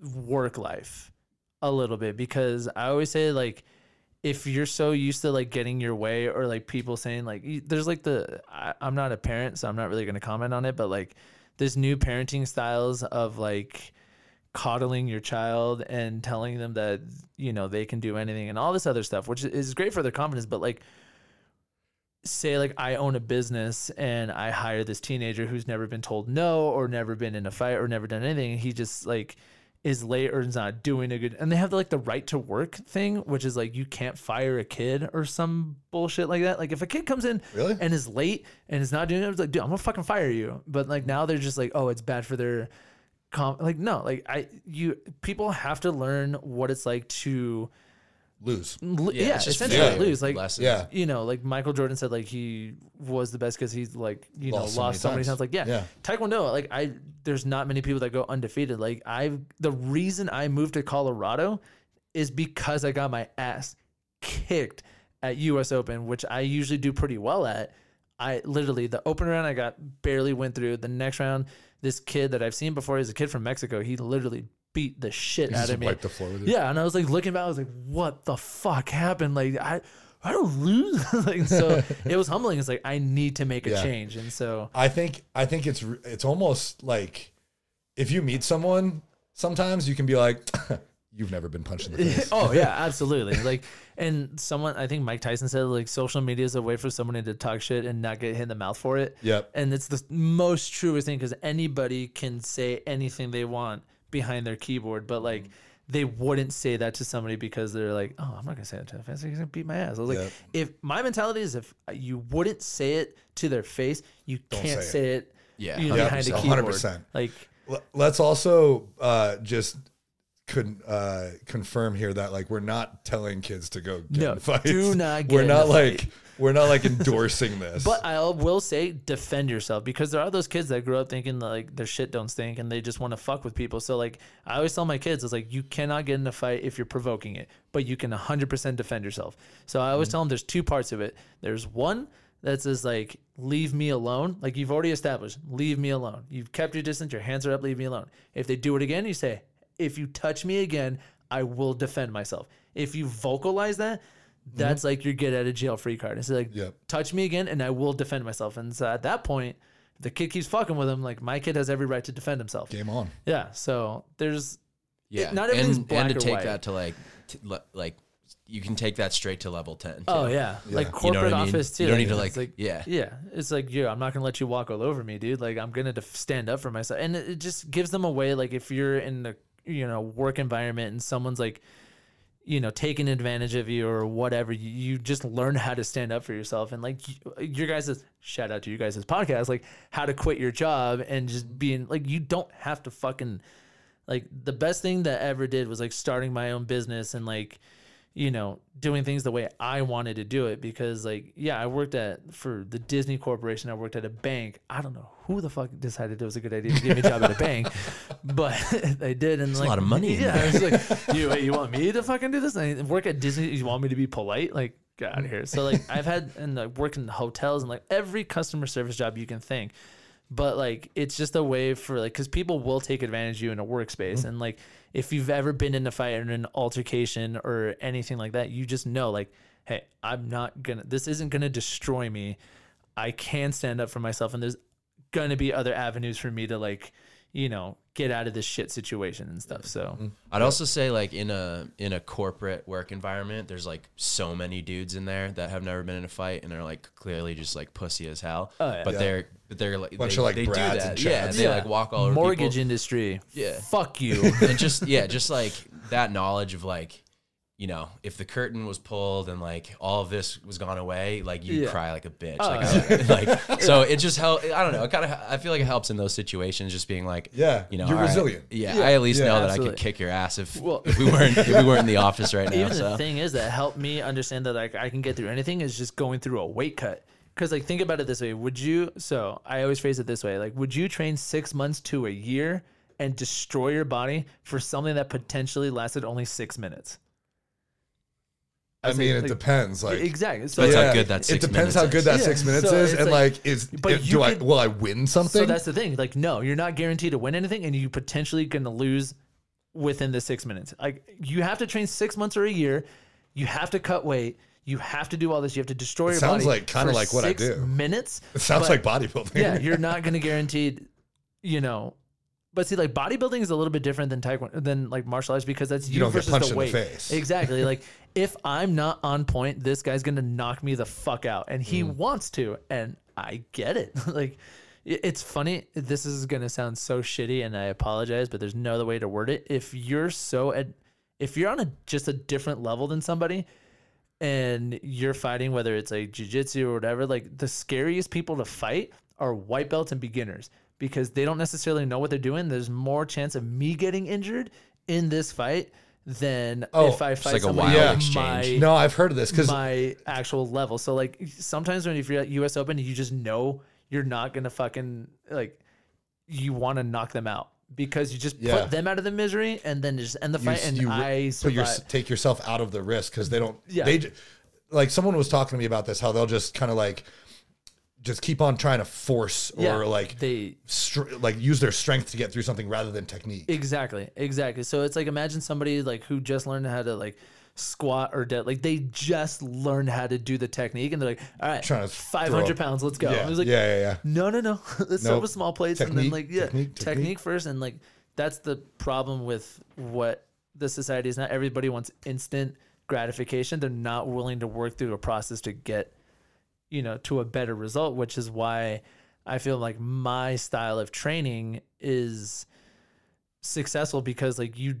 [SPEAKER 2] work life a little bit because I always say like if you're so used to like getting your way or like people saying like there's like the I, I'm not a parent so I'm not really going to comment on it but like this new parenting styles of like coddling your child and telling them that you know they can do anything and all this other stuff which is great for their confidence but like say like I own a business and I hire this teenager who's never been told no or never been in a fight or never done anything he just like is late or is not doing a good and they have like the right to work thing which is like you can't fire a kid or some bullshit like that like if a kid comes in
[SPEAKER 1] Really?
[SPEAKER 2] and is late and is not doing it it's like dude i'm gonna fucking fire you but like now they're just like oh it's bad for their com like no like i you people have to learn what it's like to
[SPEAKER 1] Lose.
[SPEAKER 2] l- yeah,
[SPEAKER 3] it's just
[SPEAKER 2] essentially
[SPEAKER 1] failure.
[SPEAKER 2] lose like
[SPEAKER 3] lessons.
[SPEAKER 1] Yeah.
[SPEAKER 2] you know, like Michael Jordan said, like he was the best because he's like you
[SPEAKER 1] Lost
[SPEAKER 2] know
[SPEAKER 1] so
[SPEAKER 2] lost
[SPEAKER 1] many
[SPEAKER 2] so many
[SPEAKER 1] times.
[SPEAKER 2] times. Like yeah.
[SPEAKER 1] Yeah.
[SPEAKER 2] Taekwondo, like I there's not many people that go undefeated. Like I the reason I moved to Colorado is because I got my ass kicked at U.S. Open, which I usually do pretty well at. I literally the open round I got barely went through. The next round, this kid that I've seen before, he's a kid from Mexico. He literally beat the shit out of me.
[SPEAKER 1] the floor with it.
[SPEAKER 2] Yeah, and I was like looking back, I was like, what the fuck happened? Like I I don't lose. like so it was humbling. It's like I need to make a
[SPEAKER 1] Yeah.
[SPEAKER 2] change. And so
[SPEAKER 1] I think I think it's it's almost like if you meet someone, sometimes you can be like, you've never been punched in the face.
[SPEAKER 2] oh yeah, absolutely. Like, and someone, I think Mike Tyson said, like, social media is a way for somebody to talk shit and not get hit in the mouth for it.
[SPEAKER 1] Yep.
[SPEAKER 2] And it's the most truest thing because anybody can say anything they want behind their keyboard, but like. They wouldn't say that to somebody because they're like, "Oh, I'm not gonna say that to a face. He's gonna beat my ass." I was like,
[SPEAKER 1] Yep.
[SPEAKER 2] "If my mentality is if you wouldn't say it to their face, you can't
[SPEAKER 1] say it.
[SPEAKER 2] say it,
[SPEAKER 3] Yeah.
[SPEAKER 2] you know,
[SPEAKER 1] Yep,
[SPEAKER 2] behind a
[SPEAKER 1] 100%.
[SPEAKER 2] keyboard." Like,
[SPEAKER 1] L- Let's also uh, just could uh, confirm here that like we're not telling kids to go get
[SPEAKER 2] No,
[SPEAKER 1] in fights.
[SPEAKER 2] do not get
[SPEAKER 1] we're not like
[SPEAKER 2] fight.
[SPEAKER 1] we're not like endorsing this.
[SPEAKER 2] But I will say, defend yourself because there are those kids that grow up thinking that, like their shit don't stink and they just want to fuck with people. So like I always tell my kids, it's like you cannot get in a fight if you're provoking it, but you can 100% defend yourself. So I always tell them there's two parts of it. There's one that says like leave me alone, like you've already established, leave me alone. You've kept your distance, your hands are up, leave me alone. If they do it again, you say, if you touch me again, I will defend myself. If you vocalize that, mm-hmm. that's like your get out of jail free card. It's like
[SPEAKER 1] Yep.
[SPEAKER 2] touch me again and I will defend myself. And so at that point, the kid keeps fucking with him, like my kid has every right to defend himself.
[SPEAKER 1] game on.
[SPEAKER 2] Yeah. So there's
[SPEAKER 3] Yeah,
[SPEAKER 2] not everything's
[SPEAKER 3] and,
[SPEAKER 2] black
[SPEAKER 3] and to
[SPEAKER 2] or
[SPEAKER 3] take
[SPEAKER 2] white.
[SPEAKER 3] that to like, t- le- like you can take that straight to level ten.
[SPEAKER 2] oh yeah,
[SPEAKER 1] Yeah.
[SPEAKER 2] like
[SPEAKER 1] You know
[SPEAKER 2] corporate
[SPEAKER 3] I mean?
[SPEAKER 2] office too.
[SPEAKER 3] You don't need to,
[SPEAKER 2] It's
[SPEAKER 3] like- yeah.
[SPEAKER 2] yeah. It's like yeah, I'm not gonna let you walk all over me, dude. Like I'm gonna def- stand up for myself, and it, it just gives them a way. Like if you're in the you know work environment and someone's like you know taking advantage of you or whatever you, you just learn how to stand up for yourself. And like y- your guys' shout out to you guys' podcast like how to quit your job and just being like you don't have to fucking like the best thing that I ever did was like starting my own business and like you know doing things the way I wanted to do it because like yeah I worked at for the Disney Corporation I worked at a bank. I don't know who the fuck decided it was a good idea to give me a job at a bank? But they did and like
[SPEAKER 3] a lot of money
[SPEAKER 2] yeah. I was like you you want me to fucking do this? I work at Disney you want me to be polite? Like get out of here. So like I've had and like work in hotels and like every customer service job you can think. But like it's just a way for like because people will take advantage of you in a workspace. Mm-hmm. And like if you've ever been in a fight or an altercation or anything like that you just know like hey i'm not gonna this isn't gonna destroy me. I can stand up for myself. And there's gonna be other avenues for me to like you know get out of this shit situation and stuff so mm-hmm.
[SPEAKER 3] I'd also say like in a in a corporate work environment, there's like so many dudes in there that have never been in a fight and they're like clearly just like pussy as hell.
[SPEAKER 2] Oh, yeah.
[SPEAKER 3] But
[SPEAKER 1] Yeah.
[SPEAKER 3] they're but they're like
[SPEAKER 1] Bunch
[SPEAKER 3] they,
[SPEAKER 1] of, like,
[SPEAKER 3] they do
[SPEAKER 1] Brads
[SPEAKER 3] that.
[SPEAKER 1] and
[SPEAKER 3] Yeah,
[SPEAKER 1] Chads.
[SPEAKER 3] they like walk all over the
[SPEAKER 2] mortgage
[SPEAKER 3] people.
[SPEAKER 2] industry
[SPEAKER 3] Yeah.
[SPEAKER 2] fuck you
[SPEAKER 3] and just yeah, just like that knowledge of like, you know, if the curtain was pulled and like all of this was gone away, like you
[SPEAKER 2] Yeah.
[SPEAKER 3] cry like a bitch.
[SPEAKER 2] Oh,
[SPEAKER 3] like, like so it just help. I don't know. It kind of I feel like it helps in those situations, just being like,
[SPEAKER 1] Yeah,
[SPEAKER 3] you know,
[SPEAKER 1] you're
[SPEAKER 3] all right,
[SPEAKER 1] resilient.
[SPEAKER 3] yeah,
[SPEAKER 2] Yeah.
[SPEAKER 3] I at least
[SPEAKER 1] Yeah,
[SPEAKER 3] know that I could kick your ass if,
[SPEAKER 2] Well-
[SPEAKER 3] if we weren't if we weren't in the office right now.
[SPEAKER 2] even
[SPEAKER 3] so
[SPEAKER 2] the thing is that helped me understand that like I can get through anything is just going through a weight cut. Because like think about it this way: Would you? So I always phrase it this way: like, would you train six months to a year and destroy your body for something that potentially lasted only six minutes?
[SPEAKER 1] I
[SPEAKER 2] say,
[SPEAKER 1] mean, it depends. Like,
[SPEAKER 2] exactly. So
[SPEAKER 3] Depends how good that
[SPEAKER 1] it
[SPEAKER 3] six
[SPEAKER 1] depends
[SPEAKER 3] minutes
[SPEAKER 1] how
[SPEAKER 3] is.
[SPEAKER 1] good that six minutes
[SPEAKER 2] so
[SPEAKER 1] is,
[SPEAKER 2] it's
[SPEAKER 1] and
[SPEAKER 2] like-
[SPEAKER 1] like, is
[SPEAKER 2] but
[SPEAKER 1] it-
[SPEAKER 2] you
[SPEAKER 1] do I will I win something?
[SPEAKER 2] So that's the thing. Like, no, you're not guaranteed to win anything, and you potentially gonna lose within the six minutes. Like, you have to train six months or a year. You have to cut weight. You have to do all this. You have to destroy your
[SPEAKER 1] sounds
[SPEAKER 2] body.
[SPEAKER 1] Sounds like kinda like what I do.
[SPEAKER 2] Minutes.
[SPEAKER 1] it sounds like bodybuilding.
[SPEAKER 2] yeah, you're not gonna guaranteed. You know. But see, like bodybuilding is a little bit different than taekwondo than like martial arts because that's you,
[SPEAKER 1] don't get punched
[SPEAKER 2] the
[SPEAKER 1] in the
[SPEAKER 2] weight.
[SPEAKER 1] face.
[SPEAKER 2] Exactly. like if I'm not on point, this guy's gonna knock me the fuck out, and he
[SPEAKER 1] Mm.
[SPEAKER 2] wants to, and I get it. like it's funny. This is gonna sound so shitty, and I apologize, but there's no other way to word it. If you're so, ad- if you're on a just a different level than somebody, and you're fighting, whether it's like jujitsu or whatever, like the scariest people to fight are white belts and beginners because they don't necessarily know what they're doing. There's more chance of me getting injured in this fight than
[SPEAKER 1] Oh,
[SPEAKER 2] if I fight
[SPEAKER 3] like a wild
[SPEAKER 2] my
[SPEAKER 1] No, I've heard of this because
[SPEAKER 2] my actual level. So like sometimes when if you're at US Open, you just know you're not gonna fucking like you want to knock them out because you just
[SPEAKER 1] Yeah.
[SPEAKER 2] put them out of the misery and then just end the
[SPEAKER 1] you,
[SPEAKER 2] fight. and
[SPEAKER 1] you
[SPEAKER 2] I
[SPEAKER 1] put your, take yourself out of the risk because they don't.
[SPEAKER 2] Yeah.
[SPEAKER 1] They like someone was talking to me about this how they'll just kind of like just keep on trying to force or
[SPEAKER 2] Yeah,
[SPEAKER 1] like
[SPEAKER 2] they
[SPEAKER 1] str- like use their strength to get through something rather than technique.
[SPEAKER 2] Exactly, exactly. So it's like imagine somebody like who just learned how to like squat or dead, like they just learned how to do the technique, and they're like, all right,
[SPEAKER 1] Trying to
[SPEAKER 2] five
[SPEAKER 1] throw
[SPEAKER 2] pounds, let's go.
[SPEAKER 1] yeah,
[SPEAKER 2] I was like,
[SPEAKER 1] yeah, yeah, yeah.
[SPEAKER 2] no, no, no, let's start with small plates, and then like yeah,
[SPEAKER 1] technique,
[SPEAKER 2] technique,
[SPEAKER 1] technique.
[SPEAKER 2] first, and like that's the problem with what the society is not everybody wants instant gratification. They're not willing to work through a process to get, you know, to a better result, which is why I feel like my style of training is successful because like you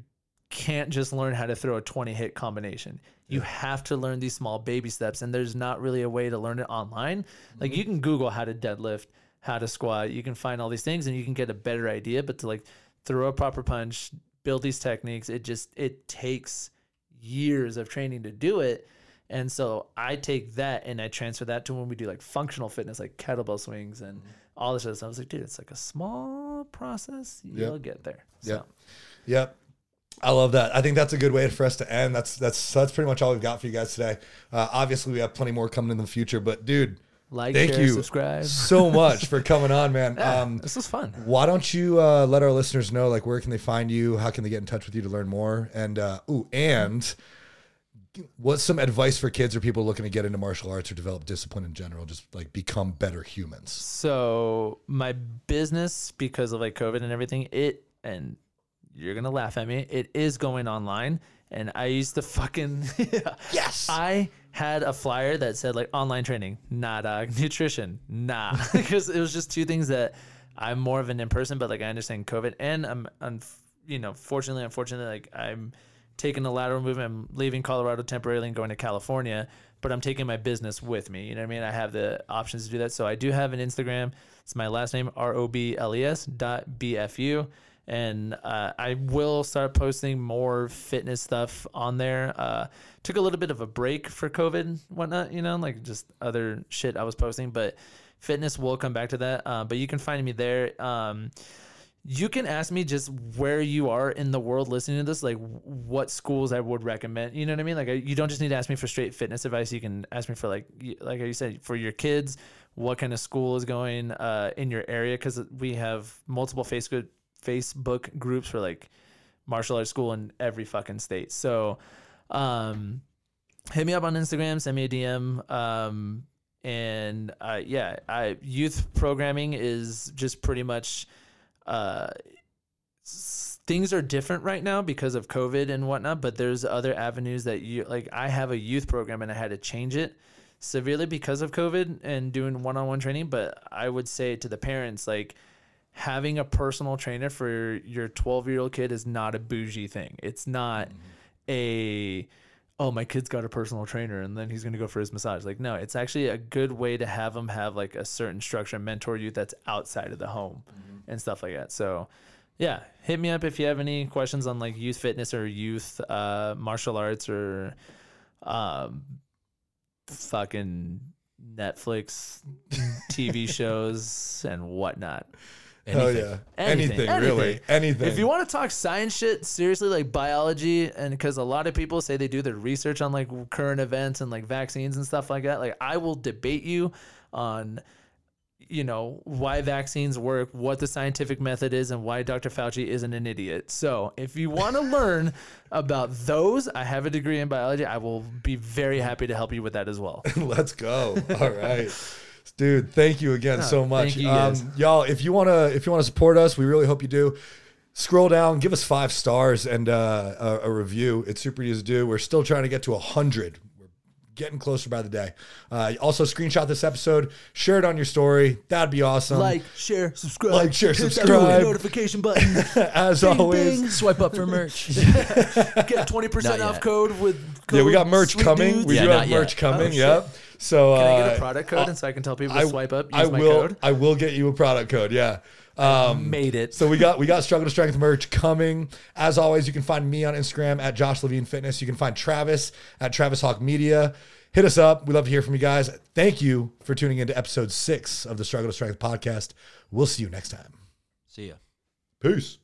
[SPEAKER 2] can't just learn how to throw a 20 hit combination. You have to learn these small baby steps and there's not really a way to learn it online. Like mm-hmm. you can google how to deadlift, how to squat, you can find all these things and you can get a better idea, but to like throw a proper punch, build these techniques, it just it takes years of training to do it. And so I take that and I transfer that to when we do like functional fitness, like kettlebell swings and all this other stuff. I was like, dude, it's like a small process. You'll get there. So.
[SPEAKER 1] Yep. Yep. I love that. I think that's a good way for us to end. That's that's that's pretty much all we've got for you guys today. Uh, obviously, we have plenty more coming in the future, but dude,
[SPEAKER 2] Like,
[SPEAKER 1] thank
[SPEAKER 2] share,
[SPEAKER 1] you
[SPEAKER 2] subscribe.
[SPEAKER 1] so much for coming on, man.
[SPEAKER 2] Yeah,
[SPEAKER 1] Um,
[SPEAKER 2] this was fun.
[SPEAKER 1] why don't you uh, let our listeners know, like, where can they find you? How can they get in touch with you to learn more? And uh, ooh, and what's some advice for kids or people looking to get into martial arts or develop discipline in general? Just like become better humans.
[SPEAKER 2] So my business, because of like COVID and everything, it and you're gonna laugh at me. It is going online, and I used to fucking
[SPEAKER 1] Yes.
[SPEAKER 2] I had a flyer that said like online training, nah, uh, dog. Nutrition, nah, because it was just two things that I'm more of an in person, but like I understand COVID, and I'm, I'm, you know, fortunately, unfortunately, like I'm taking a lateral movement. I'm leaving Colorado temporarily and going to California, but I'm taking my business with me. You know what I mean? I have the options to do that. So I do have an Instagram. It's my last name R O B L E S dot B F U. And uh, I will start posting more fitness stuff on there. Uh, took a little bit of a break for COVID, whatnot, you know, like just other shit I was posting, but fitness will come back to that. Uh, but you can find me there. Um, you can ask me just where you are in the world listening to this, like what schools I would recommend. You know what I mean? Like you don't just need to ask me for straight fitness advice. You can ask me for like, like you said, for your kids, what kind of school is going uh, in your area? Because we have multiple Facebook Facebook groups for like martial arts school in every fucking state. So, um, hit me up on Instagram, send me a DM. Um, and uh, yeah, I youth programming is just pretty much uh, things are different right now because of COVID and whatnot. But there's other avenues that you like. I have a youth program and I had to change it severely because of COVID and doing one-on-one training. But I would say to the parents like having a personal trainer for your 12 year old kid is not a bougie thing. It's not a oh my kid's got a personal trainer and then he's going to go for his massage. Like no it's actually a good way to have them have like a certain structure and mentor you that's outside of the home and stuff like that. So yeah hit me up if you have any questions on like youth fitness or youth uh martial arts or um fucking netflix tv shows and whatnot
[SPEAKER 1] Hell
[SPEAKER 3] Anything.
[SPEAKER 1] yeah.
[SPEAKER 2] Anything,
[SPEAKER 1] Anything, really.
[SPEAKER 2] anything.
[SPEAKER 1] Anything.
[SPEAKER 2] If you want to talk science shit, seriously, like biology, and because a lot of people say they do their research on like current events and like vaccines and stuff like that, like I will debate you on, you know, why vaccines work, what the scientific method is, and why Dr. Fauci isn't an idiot. So if you want to learn about those, I have a degree in biology. I will be very happy to help you with that as well.
[SPEAKER 1] Let's go. All right. Dude, thank you again so much.
[SPEAKER 2] thank you, guys.
[SPEAKER 1] um, y'all, if you wanna if you wanna support us, we really hope you do. Scroll down, give us five stars and uh, a, a review. It's super easy to do. We're still trying to get to a hundred. We're getting closer by the day. Uh, also, screenshot this episode, share it on your story. That'd be awesome.
[SPEAKER 2] like, share, subscribe,
[SPEAKER 1] Like, share,
[SPEAKER 2] hit that
[SPEAKER 1] subscribe.
[SPEAKER 2] notification button.
[SPEAKER 1] as always.
[SPEAKER 3] Swipe up for merch.
[SPEAKER 2] Get twenty percent
[SPEAKER 3] Not
[SPEAKER 2] off
[SPEAKER 3] yet.
[SPEAKER 2] code with. Code
[SPEAKER 1] Yeah, we got merch coming.
[SPEAKER 2] Dudes.
[SPEAKER 1] We
[SPEAKER 3] Yeah,
[SPEAKER 1] do
[SPEAKER 3] not
[SPEAKER 1] have
[SPEAKER 3] yet.
[SPEAKER 1] merch coming.
[SPEAKER 2] Oh, shit.
[SPEAKER 1] Yep. So
[SPEAKER 2] Can I get
[SPEAKER 1] uh,
[SPEAKER 2] a product code, and so I can tell people to
[SPEAKER 1] I
[SPEAKER 2] swipe up, use
[SPEAKER 1] I
[SPEAKER 2] my
[SPEAKER 1] will.
[SPEAKER 2] code?
[SPEAKER 1] I will get you a product code. Yeah. Um,
[SPEAKER 2] Made it.
[SPEAKER 1] So we got we got struggle to strength merch coming. As always, you can find me on Instagram at Josh Levine Fitness. You can find Travis at Travis Hawkes Media. Hit us up. We love to hear from you guys. Thank you for tuning into episode six of the Struggle to Strength podcast. We'll see you next time.
[SPEAKER 3] See ya.
[SPEAKER 1] Peace.